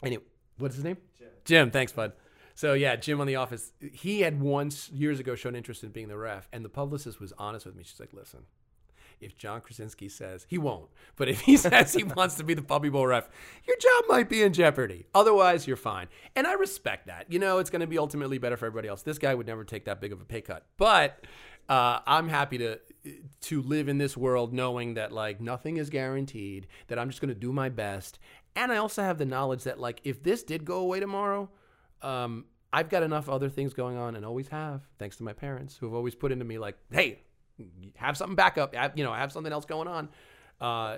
Anyway, what's his name? Jim. Jim. Thanks, bud. So yeah, Jim on The Office. He had once years ago shown interest in being the ref, and the publicist was honest with me. She's like, "Listen, if John Krasinski says he won't, but if he says he wants to be the Puppy Bowl ref, your job might be in jeopardy. Otherwise, you're fine. And I respect that. You know, it's going to be ultimately better for everybody else. This guy would never take that big of a pay cut, but uh, I'm happy to to live in this world knowing that like nothing is guaranteed. That I'm just going to do my best, and I also have the knowledge that like if this did go away tomorrow. Um, I've got enough other things going on and always have, thanks to my parents who have always put into me like, hey, have something back up, have, you know, have something else going on uh,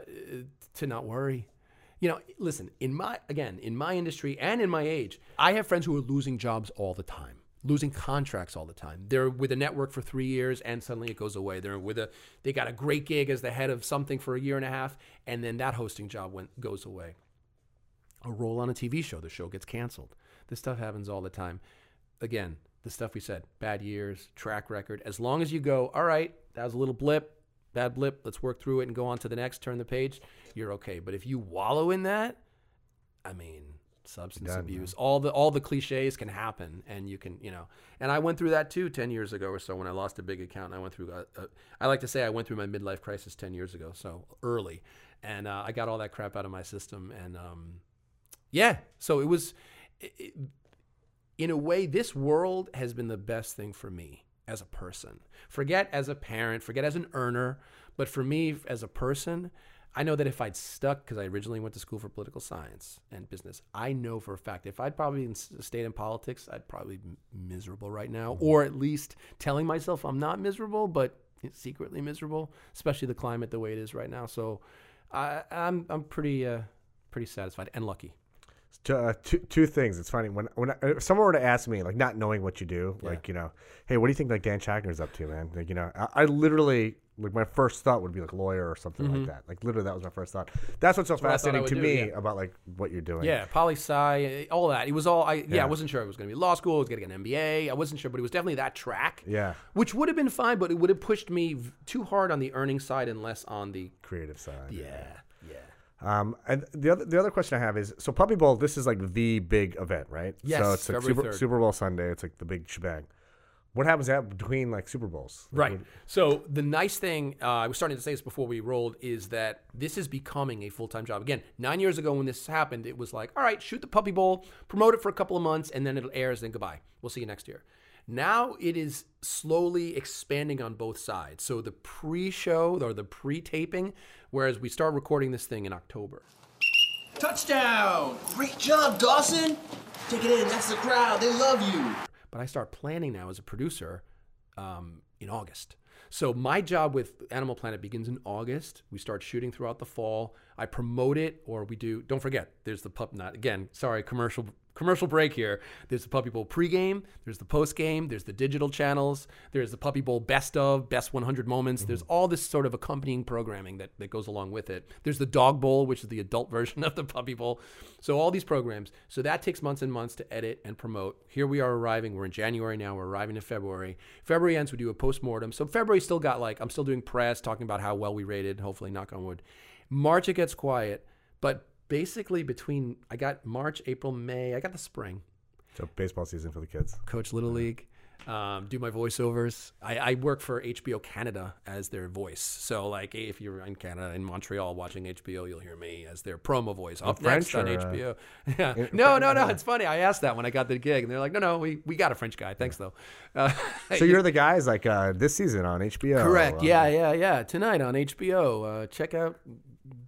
to not worry. You know, listen, in my, again, in my industry and in my age, I have friends who are losing jobs all the time, losing contracts all the time. They're with a network for three years and suddenly it goes away. They're with a, they got a great gig as the head of something for a year and a half and then that hosting job went, goes away. A role on a TV show, the show gets canceled. This stuff happens all the time. Again, the stuff we said, bad years, track record. As long as you go, all right, that was a little blip, bad blip, let's work through it and go on to the next, turn the page, you're okay. But if you wallow in that, I mean, substance Done, abuse, all the all the cliches can happen, and you can, you know. And I went through that too ten years ago or so when I lost a big account. I went through, a, a, I like to say, I went through my midlife crisis ten years ago, so early, and uh, I got all that crap out of my system, and um, yeah, so it was. It, it, in a way, this world has been the best thing for me as a person. Forget as a parent, forget as an earner, but for me as a person, I know that if I'd stuck, because I originally went to school for political science and business, I know for a fact if I'd probably stayed in politics, I'd probably be miserable right now, or at least telling myself I'm not miserable, but secretly miserable, especially the climate the way it is right now. So I, I'm I'm pretty uh, pretty satisfied and lucky. Uh, two, two things. It's funny when when I, if someone were to ask me, like not knowing what you do, Yeah. like you know, hey, what do you think like Dan Schachner's up to, man? Like you know, I, I literally like my first thought would be like lawyer or something like that. Like literally, that was my first thought. That's what's so Mm-hmm. what I fascinating to do, me yeah. about like what you're doing. Yeah, poli sci, all that. It was all. I yeah, Yeah. I wasn't sure it was going to be law school. I was going to get an MBA. I wasn't sure, but it was definitely that track. Yeah. which would have been fine, but it would have pushed me v- too hard on the earning side and less on the creative side. yeah. Um, and the other the other question I have is so Puppy Bowl. This is like the big event, right? Yes, So it's like Super, 3rd. Super Bowl Sunday. It's like the big shebang. What happens at between like Super Bowls? Like, Right. what- So the nice thing, uh, I was starting to say this before we rolled, is that this is becoming a full time job. Again, nine years ago when this happened, it was like, all right, shoot the Puppy Bowl, promote it for a couple of months, and then it airs, then goodbye. We'll see you next year. Now it is slowly expanding on both sides. So the pre show or the pre taping, whereas we start recording this thing in October. Touchdown! Great job, Dawson! Take it in, that's the crowd, they love you! but I start planning now as a producer um, in August. So my job with Animal Planet begins in August. We start shooting throughout the fall. I promote it, or we do. Don't forget, there's the pup. Not again. Sorry, commercial commercial break here. There's the Puppy Bowl pregame. There's the postgame. There's the digital channels. There's the Puppy Bowl best of, best 100 moments. There's mm-hmm. all this sort of accompanying programming that, that goes along with it. There's the Dog Bowl, which is the adult version of the Puppy Bowl. So all these programs. So that takes months and months to edit and promote. Here we are arriving. We're in January now. We're arriving in February. February ends. We do a post mortem. So February still got like I'm still doing press, talking about how well we rated. Hopefully, knock on wood. March it gets quiet, but basically between I got March, April, May. I got the spring So baseball season for the kids. coach Little League, um, do my voiceovers. I, I work for HBO Canada as their voice. So, like, if you're in Canada, in Montreal, watching HBO, you'll hear me as their promo voice. Up French next on or, uh, HBO. yeah. No, no, no. It's funny. I asked that when I got the gig, and they're like, no, no, we, we got a French guy. Thanks, though. Uh, So you're the guys like uh, this season on HBO. Correct. uh, Yeah, yeah, yeah. Tonight on HBO, uh, check out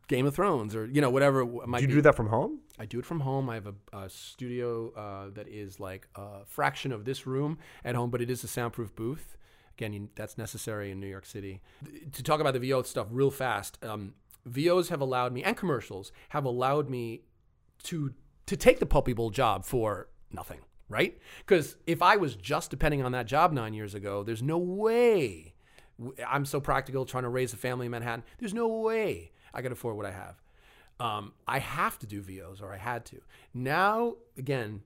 Game of Thrones or, you know, whatever. it might Do you be. do that from home? I do it from home. I have a, a studio uh, that is like a fraction of this room at home, but it is a soundproof booth. Again, you, that's necessary in New York City. To talk about the VO stuff real fast, um, VOs have allowed me, and commercials have allowed me to to take the puppy bowl job for nothing, right? Because if I was just depending on that job nine years ago, there's no way. I'm so practical trying to raise a family in Manhattan. There's no way I could afford what I have. Um, I have to do VOs, or I had to. Now, again,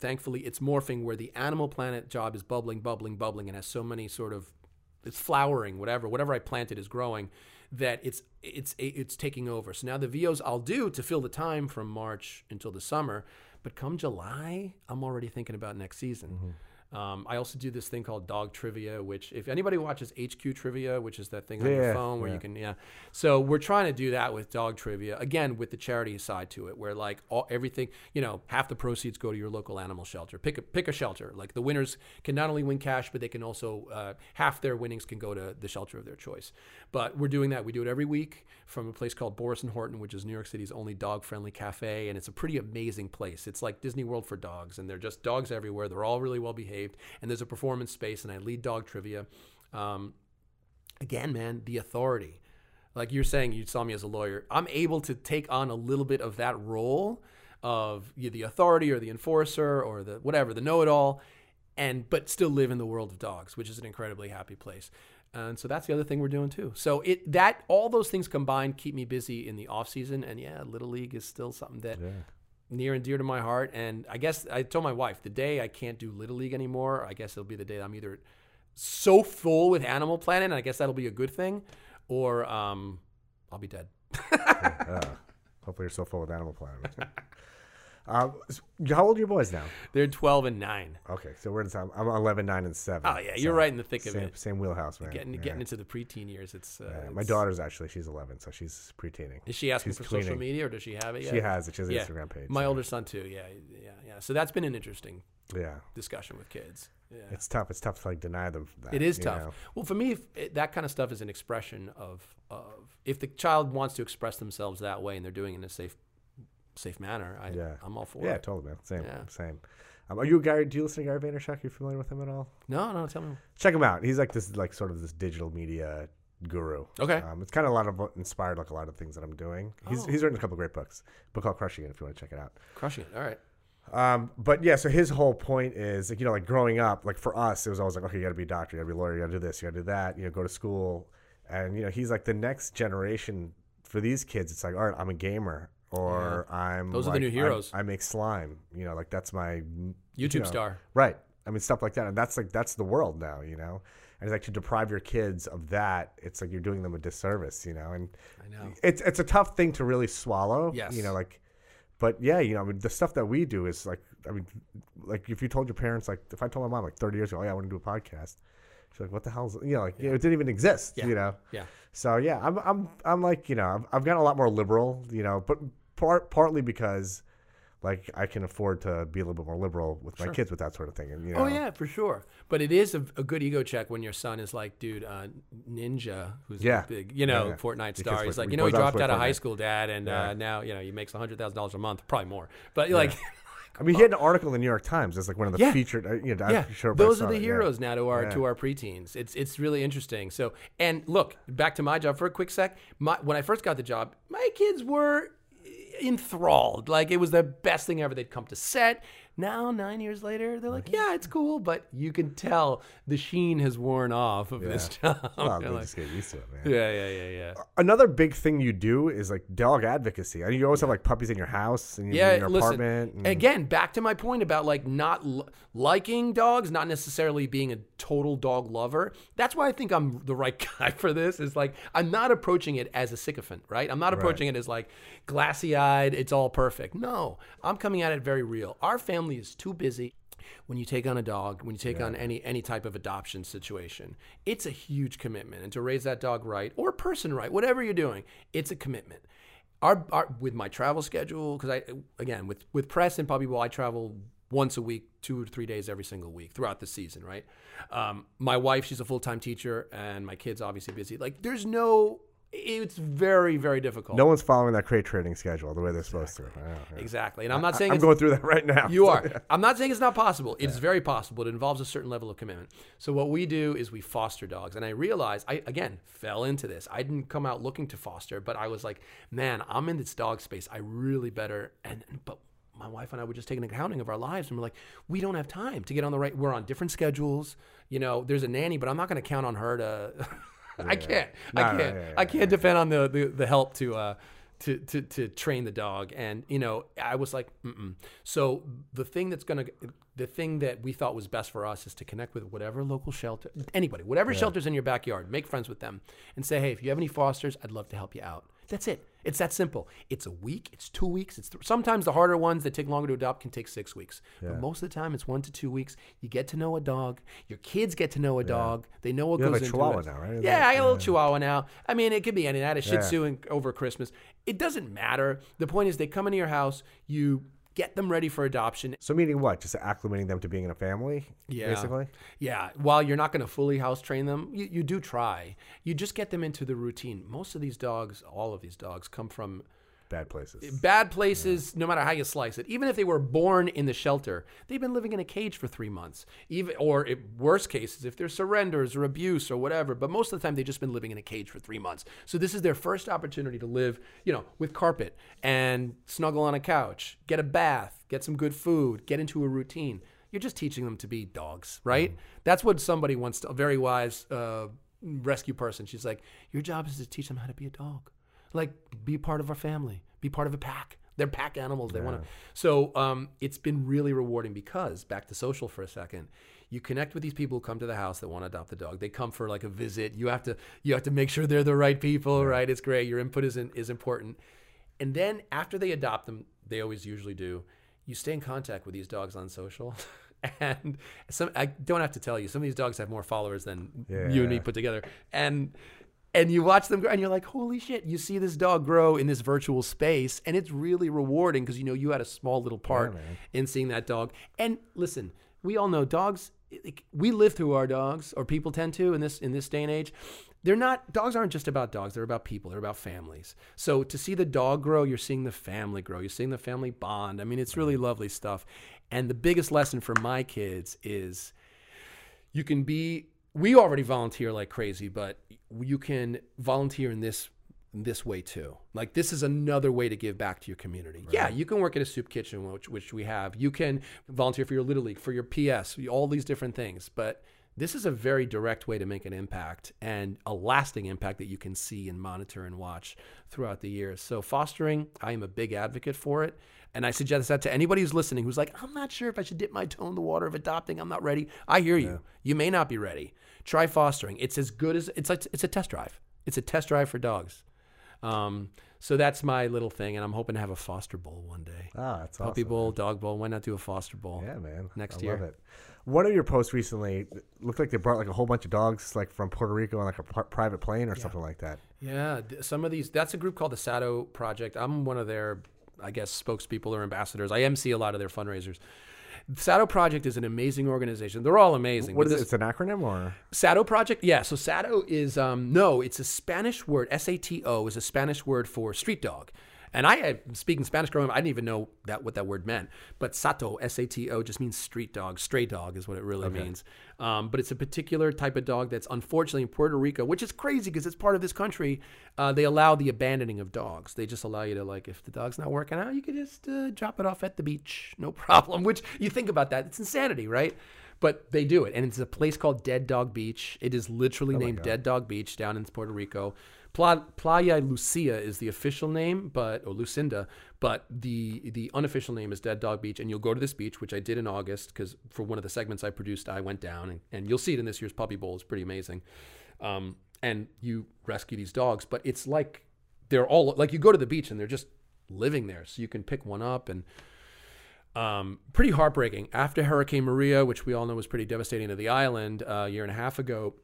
thankfully, it's morphing where the Animal Planet job is bubbling, bubbling, bubbling, and has so many sort of it's flowering, whatever, whatever I planted is growing. That it's it's it's taking over. So now the VOs I'll do to fill the time from March until the summer, but come July, I'm already thinking about next season. Um, I also do this thing called dog trivia, which if anybody watches HQ trivia, which is that thing on your phone where yeah. you can, yeah. So we're trying to do that with dog trivia again with the charity side to it, where like all everything, you know, half the proceeds go to your local animal shelter. Pick a pick a shelter. Like the winners can not only win cash, but they can also uh, half their winnings can go to the shelter of their choice. But we're doing that. We do it every week from a place called Boris and Horton, which is New York City's only dog-friendly cafe, and it's a pretty amazing place. It's like Disney World for dogs, and they're just dogs everywhere. They're all really well behaved, and there's a performance space, and I lead dog trivia. Um, again, man, the authority. Like you're saying, you saw me as a lawyer. I'm able to take on a little bit of that role of the authority or the enforcer or the whatever, the know-it-all, and but still live in the world of dogs, which is an incredibly happy place. And so that's the other thing we're doing too. So it that all those things combined keep me busy in the off season. And yeah, little league is still something that near and dear to my heart. And I guess I told my wife the day I can't do little league anymore, I guess it'll be the day I'm either so full with Animal Planet, and I guess that'll be a good thing, or um, I'll be dead. Uh, hopefully, you're so full with Animal Planet. um, how old are your boys now? They're 12 and 9. Okay, so we're in time. I'm 11, 9, and 7. Oh, yeah, you're right in the thick of same, it. Same wheelhouse, man. Getting Yeah. getting into the preteen years, it's, uh, Yeah, my it's- daughter's actually, she's 11, so she's preteening. Is she asking she's for social media, or does she have it? Yet? She has it. She has an Yeah. Instagram page. My so- older son too. Yeah, yeah, yeah. So that's been an interesting Yeah. discussion with kids. Yeah. It's tough. It's tough to like deny them that. It is tough. know? Well, for me, if it, that kind of stuff is an expression of of if the child wants to express themselves that way and they're doing it in a safe safe manner, I, Yeah. I'm all for Yeah, it. Yeah, totally, man. Same, Yeah. same. Um, are you a Gary? Do you listen to Gary Vaynerchuk? Are you familiar with him at all? No, no, tell me. Check him out. He's like this, like sort of this digital media guru. Okay. Um, it's kind of a lot of inspired like a lot of things that I'm doing. He's Oh. he's written a couple great books. A book called Crushing It. If you want to check it out. Crushing it. All right. Um, but yeah, so his whole point is like you know, like growing up, like for us, it was always like, okay, you got to be a doctor, you got to be a lawyer, you got to do this, you got to do that, you know, go to school, and you know, he's like the next generation for these kids. It's like, all right, I'm a gamer, or I'm Those are the new heroes. I, make slime, you know, like that's my you YouTube know, star. right? I mean, stuff like that, and that's like that's the world now, you know. And it's like to deprive your kids of that, it's like you're doing them a disservice, you know. And I know. it's it's a tough thing to really swallow. Yes. You know, like, but yeah, you know, I mean, the stuff that we do is like, I mean, like if you told your parents, like, if I told my mom like 30 years ago, oh yeah, I want to do a podcast, she's like, what the hell's, you know, like, know, it didn't even exist, Yeah. you know. Yeah. So yeah, I'm I'm I'm like, you know, I've, I've gotten a lot more liberal, you know, but part partly because. Like I can afford to be a little bit more liberal with my kids with that sort of thing, and you know, Oh yeah, for sure. But it is a, a good ego check when your son is like, dude, uh, Ninja, who's Yeah. a big, you know, Yeah, yeah. Fortnite star. He's like, you know, he dropped out of high school, dad, and Yeah. uh, now you know he makes hundred thousand dollars a month, probably more. But like, I mean, he had an article in the New York Times as like one of the Yeah. featured, uh, you know, yeah, sure those are the it, yeah. heroes now to our Yeah. to our preteens. It's it's really interesting. So and look back to my job for a quick sec. My when I first got the job, my kids were enthralled. Like it was the best thing ever. They'd come to set. Now nine years later, they're like, yeah, it's cool, but you can tell the sheen has worn off of this job. Well, they like, just get used to it, man. yeah, yeah, yeah, yeah. Another big thing you do is like dog advocacy. I mean, you always have like puppies in your house and Yeah, in your listen. apartment. and- Again, back to my point about like not l- liking dogs, not necessarily being a total dog lover. That's why I think I'm the right guy for this. Is like I'm not approaching it as a sycophant, right? I'm not approaching it as like glassy-eyed. It's all perfect. No, I'm coming at it very real. Our family is too busy. When you take on a dog, when you take on any any type of adoption situation, it's a huge commitment. And to raise that dog right or person right, whatever you're doing, it's a commitment our, our with my travel schedule because I again with with press and puppy bowl I travel once a week, two or three days every single week throughout the season. Right. Um, my wife, she's a full time teacher, and my kids obviously busy. Like there's no. It's very, very difficult. No one's following that crate training schedule the way they're supposed to. Yeah, oh, yeah. Exactly. And I'm not saying I'm going through that right now. You are. I'm not saying it's not possible. It's very possible. It involves a certain level of commitment. So what we do is we foster dogs. And I realized I again fell into this. I didn't come out looking to foster, but I was like, man, I'm in this dog space. I really better and but my wife and I were just taking accounting of our lives and we're like, we don't have time to get on the right we're on different schedules. You know, there's a nanny, but I'm not gonna count on her to I can't. No, I can't. yeah, yeah, I can't depend on the, the, the help to uh to, to to train the dog. And you know, I was like, Mm-mm. so the thing that's gonna the thing that we thought was best for us is to connect with whatever local shelter, anybody, whatever shelters in your backyard, make friends with them, and say, hey, if you have any fosters, I'd love to help you out. That's it. It's that simple. It's a week. It's two weeks. It's th- sometimes the harder ones that take longer to adopt can take six weeks. But most of the time, it's one to two weeks. You get to know a dog. Your kids get to know a dog. They know what You have goes a into Chihuahua it. now, right? Yeah, I got a little Chihuahua now. I mean, it could be any. I had a Shih Tzu in, over Christmas. It doesn't matter. The point is, they come into your house. You get them ready for adoption. So meaning what? Just acclimating them to being in a family, Yeah. basically. Yeah. While you're not going to fully house train them, you, you do try. You just get them into the routine. Most of these dogs, all of these dogs, come from Bad places. bad places no matter how you slice it. Even if they were born in the shelter they've been living in a cage for three months. Even or if, worst cases if there's surrenders or abuse or whatever but most of the time they've just been living in a cage for three months. So this is their first opportunity to live you know with carpet and snuggle on a couch get a bath get some good food get into a routine. You're just teaching them to be dogs right? That's what somebody wants to a very wise uh, rescue person. She's like your job is to teach them how to be a dog like be part of our family be part of a pack. They're pack animals they want to so um, it's been really rewarding because back to social for a second you connect with these people who come to the house that want to adopt the dog. They come for like a visit. You have to you have to make sure they're the right people right? It's great. Your input is, in, is important. And then after they adopt them they always usually do you stay in contact with these dogs on social. And some i don't have to tell you some of these dogs have more followers than you and me put together. And and you watch them grow and you're like holy shit you see this dog grow in this virtual space and it's really rewarding because you know you had a small little part in seeing that dog. And listen we all know dogs like, we live through our dogs or people tend to in this in this day and age. They're not dogs aren't just about dogs they're about people they're about families. So to see the dog grow you're seeing the family grow you're seeing the family bond. I mean it's really lovely stuff. And the biggest lesson for my kids is you can be we already volunteer like crazy but you can volunteer in this this way too like this is another way to give back to your community yeah you can work at a soup kitchen which, which we have you can volunteer for your little league for your ps all these different things but this is a very direct way to make an impact and a lasting impact that you can see and monitor and watch throughout the years so fostering i am a big advocate for it and I suggest that to anybody who's listening who's like, I'm not sure if I should dip my toe in the water of adopting. I'm not ready. I hear you. You may not be ready. Try fostering. It's as good as it's like it's a test drive. It's a test drive for dogs. Um, so that's my little thing, and I'm hoping to have a foster bowl one day. Ah, that's awesome. Puppy awesome. bowl, dog bowl. Why not do a foster bowl? Yeah, man. Next I year. love it. One of your posts recently looked like they brought like a whole bunch of dogs like from Puerto Rico on like a pri- private plane or something like that. Yeah, some of these. That's a group called the Sato Project. I'm one of their, I guess, spokespeople or ambassadors. I MC a lot of their fundraisers. Sato Project is an amazing organization. They're all amazing. What it? this- It's an acronym or Sato Project? Yeah. So Sato is um, no, it's a Spanish word. S A T O is a Spanish word for street dog. And I speaking Spanish growing up, I didn't even know that what that word meant. But Sato, S A T O, just means street dog, stray dog is what it really means. Um, but it's a particular type of dog that's unfortunately in Puerto Rico, which is crazy because it's part of this country. Uh, they allow the abandoning of dogs. They just allow you to like, if the dog's not working out, you could just uh, drop it off at the beach, no problem. Which you think about that, it's insanity, right? But they do it, and it's a place called Dead Dog Beach. It is literally named Dead Dog Beach down in Puerto Rico. Pla- Playa Lucia is the official name, but or Lucinda, but the the unofficial name is Dead Dog Beach. And you'll go to this beach, which I did in August, because for one of the segments I produced, I went down, and, and you'll see it in this year's Puppy Bowl. It's pretty amazing. Um, and you rescue these dogs, but it's like they're all like you go to the beach and they're just living there, so you can pick one up and um, pretty heartbreaking. After Hurricane Maria, which we all know was pretty devastating to the island uh, a year and a half ago,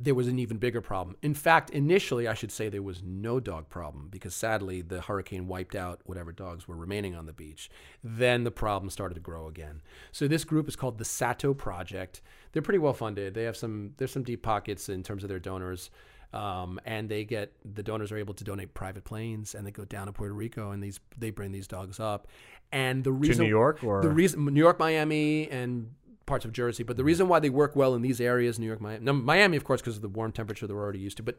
there was an even bigger problem. In fact, initially, I should say there was no dog problem because sadly the hurricane wiped out whatever dogs were remaining on the beach. Then the problem started to grow again. So this group is called the Sato Project. They're pretty well funded. They have some there's some deep pockets in terms of their donors. Um, and they get the donors are able to donate private planes, and they go down to Puerto Rico, and these they bring these dogs up. And the reason New York, or- the reason New York, Miami, and parts of Jersey. But the reason why they work well in these areas, New York, Miami, no, Miami, of course, because of the warm temperature that we're already used to. But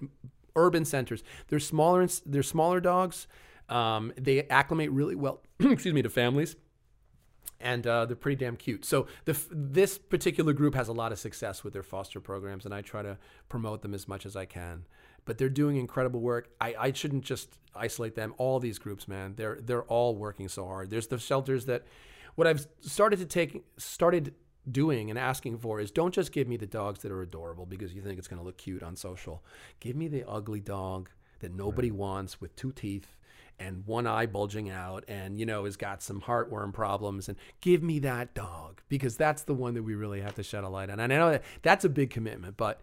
urban centers, they're smaller. They're smaller dogs. Um, they acclimate really well. excuse me, to families and uh, they're pretty damn cute. So the, this particular group has a lot of success with their foster programs, and I try to promote them as much as I can. But they're doing incredible work. I, I shouldn't just isolate them. All these groups, man, they're they're all working so hard. There's the shelters that what I've started to take started doing and asking for is don't just give me the dogs that are adorable because you think it's going to look cute on social. Give me the ugly dog that nobody wants with two teeth and one eye bulging out and you know has got some heartworm problems and give me that dog because that's the one that we really have to shed a light on. And i know that that's a big commitment but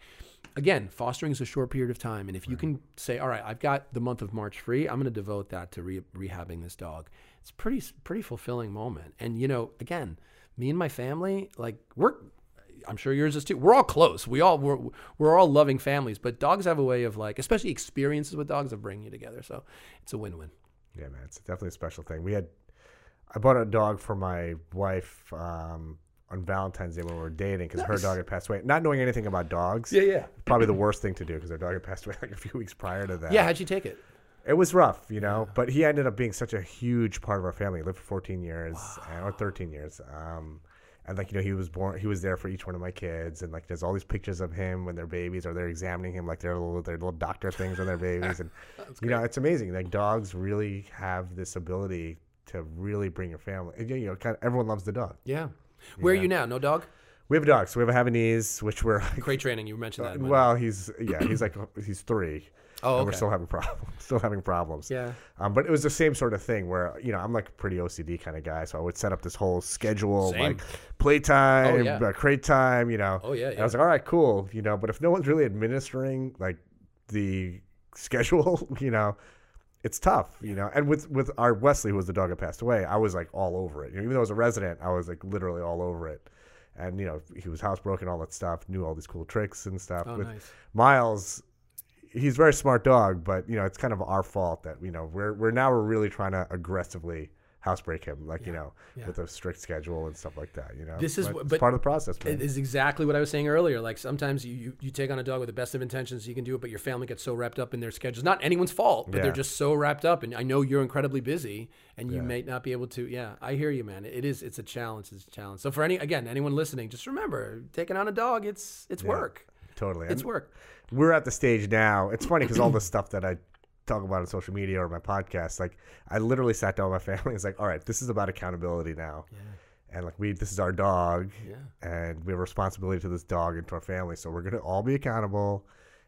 again fostering is a short period of time and if you can say all right i've got the month of march free i'm going to devote that to re- rehabbing this dog. It's pretty pretty fulfilling moment. And you know again me and my family like we're I'm sure yours is too. We're all close. We all we're, we're all loving families, but dogs have a way of like, especially experiences with dogs, of bringing you together. So it's a win-win. Yeah, man, it's definitely a special thing. We had, I bought a dog for my wife um, on Valentine's Day when we were dating because her dog had passed away. Not knowing anything about dogs, Yeah, yeah. probably the worst thing to do because her dog had passed away like a few weeks prior to that. Yeah, how'd you take it? It was rough, you know. But he ended up being such a huge part of our family. He lived for 14 years and, or 13 years. Um, and like you know, he was born. He was there for each one of my kids, and like there's all these pictures of him when they're babies, or they're examining him like they're little, their little doctor things when they're babies, and you know, it's amazing. Like dogs really have this ability to really bring your family. and, You know, kind of everyone loves the dog. Yeah. Where are you now? No dog? We have a dog, so we have a Havanese, which we're Crate training. You mentioned that. well, he's yeah, he's like he's three. Oh, and we're still having problems. Still having problems. Yeah. Um, but it was the same sort of thing where you know I'm like a pretty OCD kind of guy, so I would set up this whole schedule Same. like playtime, Oh, yeah. uh, crate time, you know. Oh, yeah, And I was like, all right, cool, you know. But if no one's really administering like the schedule, you know, it's tough, you know. And with with our Wesley, who was the dog that passed away, I was like all over it. You know, even though I was a resident, I was like literally all over it. And you know, he was housebroken, all that stuff, knew all these cool tricks and stuff. Oh, with nice. Miles, he's a very smart dog, but you know, it's kind of our fault that you know we're we're now we're really trying to aggressively housebreak him, like you know, yeah. with a strict schedule and stuff like that. You know, This is but but part of the process. Man. It is exactly what I was saying earlier. Like sometimes you, you, you take on a dog with the best of intentions, you can do it, but your family gets so wrapped up in their schedules. Not anyone's fault, but Yeah. they're just so wrapped up. And I know you're incredibly busy, and you may not be able to. Yeah, I hear you, man. It is. It's a challenge. It's a challenge. So for any again anyone listening, just remember taking on a dog. It's it's work. totally, It's And work. We're at the stage now. It's funny because all the stuff that I talk about on social media or my podcast, like I literally sat down with my family. and It's like, all right, this is about accountability now. And like we, this is our dog, Yeah. and we have a responsibility to this dog and to our family. So we're gonna all be accountable,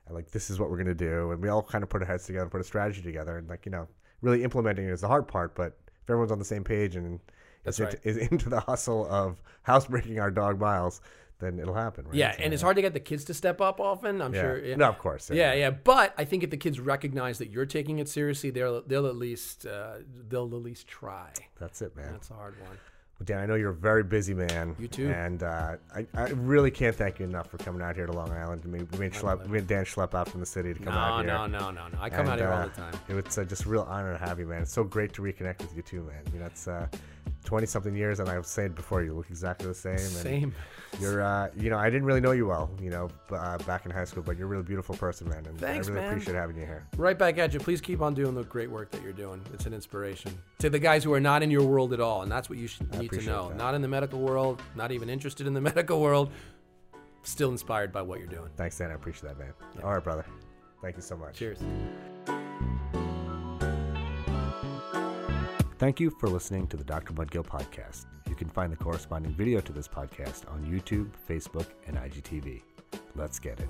and like this is what we're gonna do. And we all kind of put our heads together, and put a strategy together, and like you know, really implementing it is the hard part. But if everyone's on the same page and That's is, right. into, is into the hustle of housebreaking our dog Miles, then it'll happen. Right? Yeah, So- and it's hard to get the kids to step up often. I'm Yeah. sure. Yeah. No, of course. Yeah, yeah, but I think if the kids recognize that you're taking it seriously, they'll they'll at least uh, they'll at least try. That's it, man. That's a hard one. Well, Dan, I know you're a very busy man. You too. And uh, I, I really can't thank you enough for coming out here to Long Island. We made, we made, schlep, we made Dan schlep out from the city to come No, out here. no, no, no, no. I come And, out here all uh, the time. It's uh, just a real honor to have you, man. It's so great to reconnect with you too, man. You know, it's uh, 20 something years, and I've said before, you look exactly the same. And Same. You're, uh, you know, I didn't really know you well, you know, uh, back in high school, but you're a really beautiful person, man. And Thanks, I really man. appreciate having you here. Right back at you. Please keep on doing the great work that you're doing. It's an inspiration to the guys who are not in your world at all, and that's what you should need to know. that. Not in the medical world, not even interested in the medical world. Still inspired by what you're doing. Thanks, Dan. I appreciate that, man. All right, brother. Thank you so much. Cheers. Thank you for listening to the Dr. Mudgil podcast. You can find the corresponding video to this podcast on YouTube, Facebook, and IGTV. Let's get it.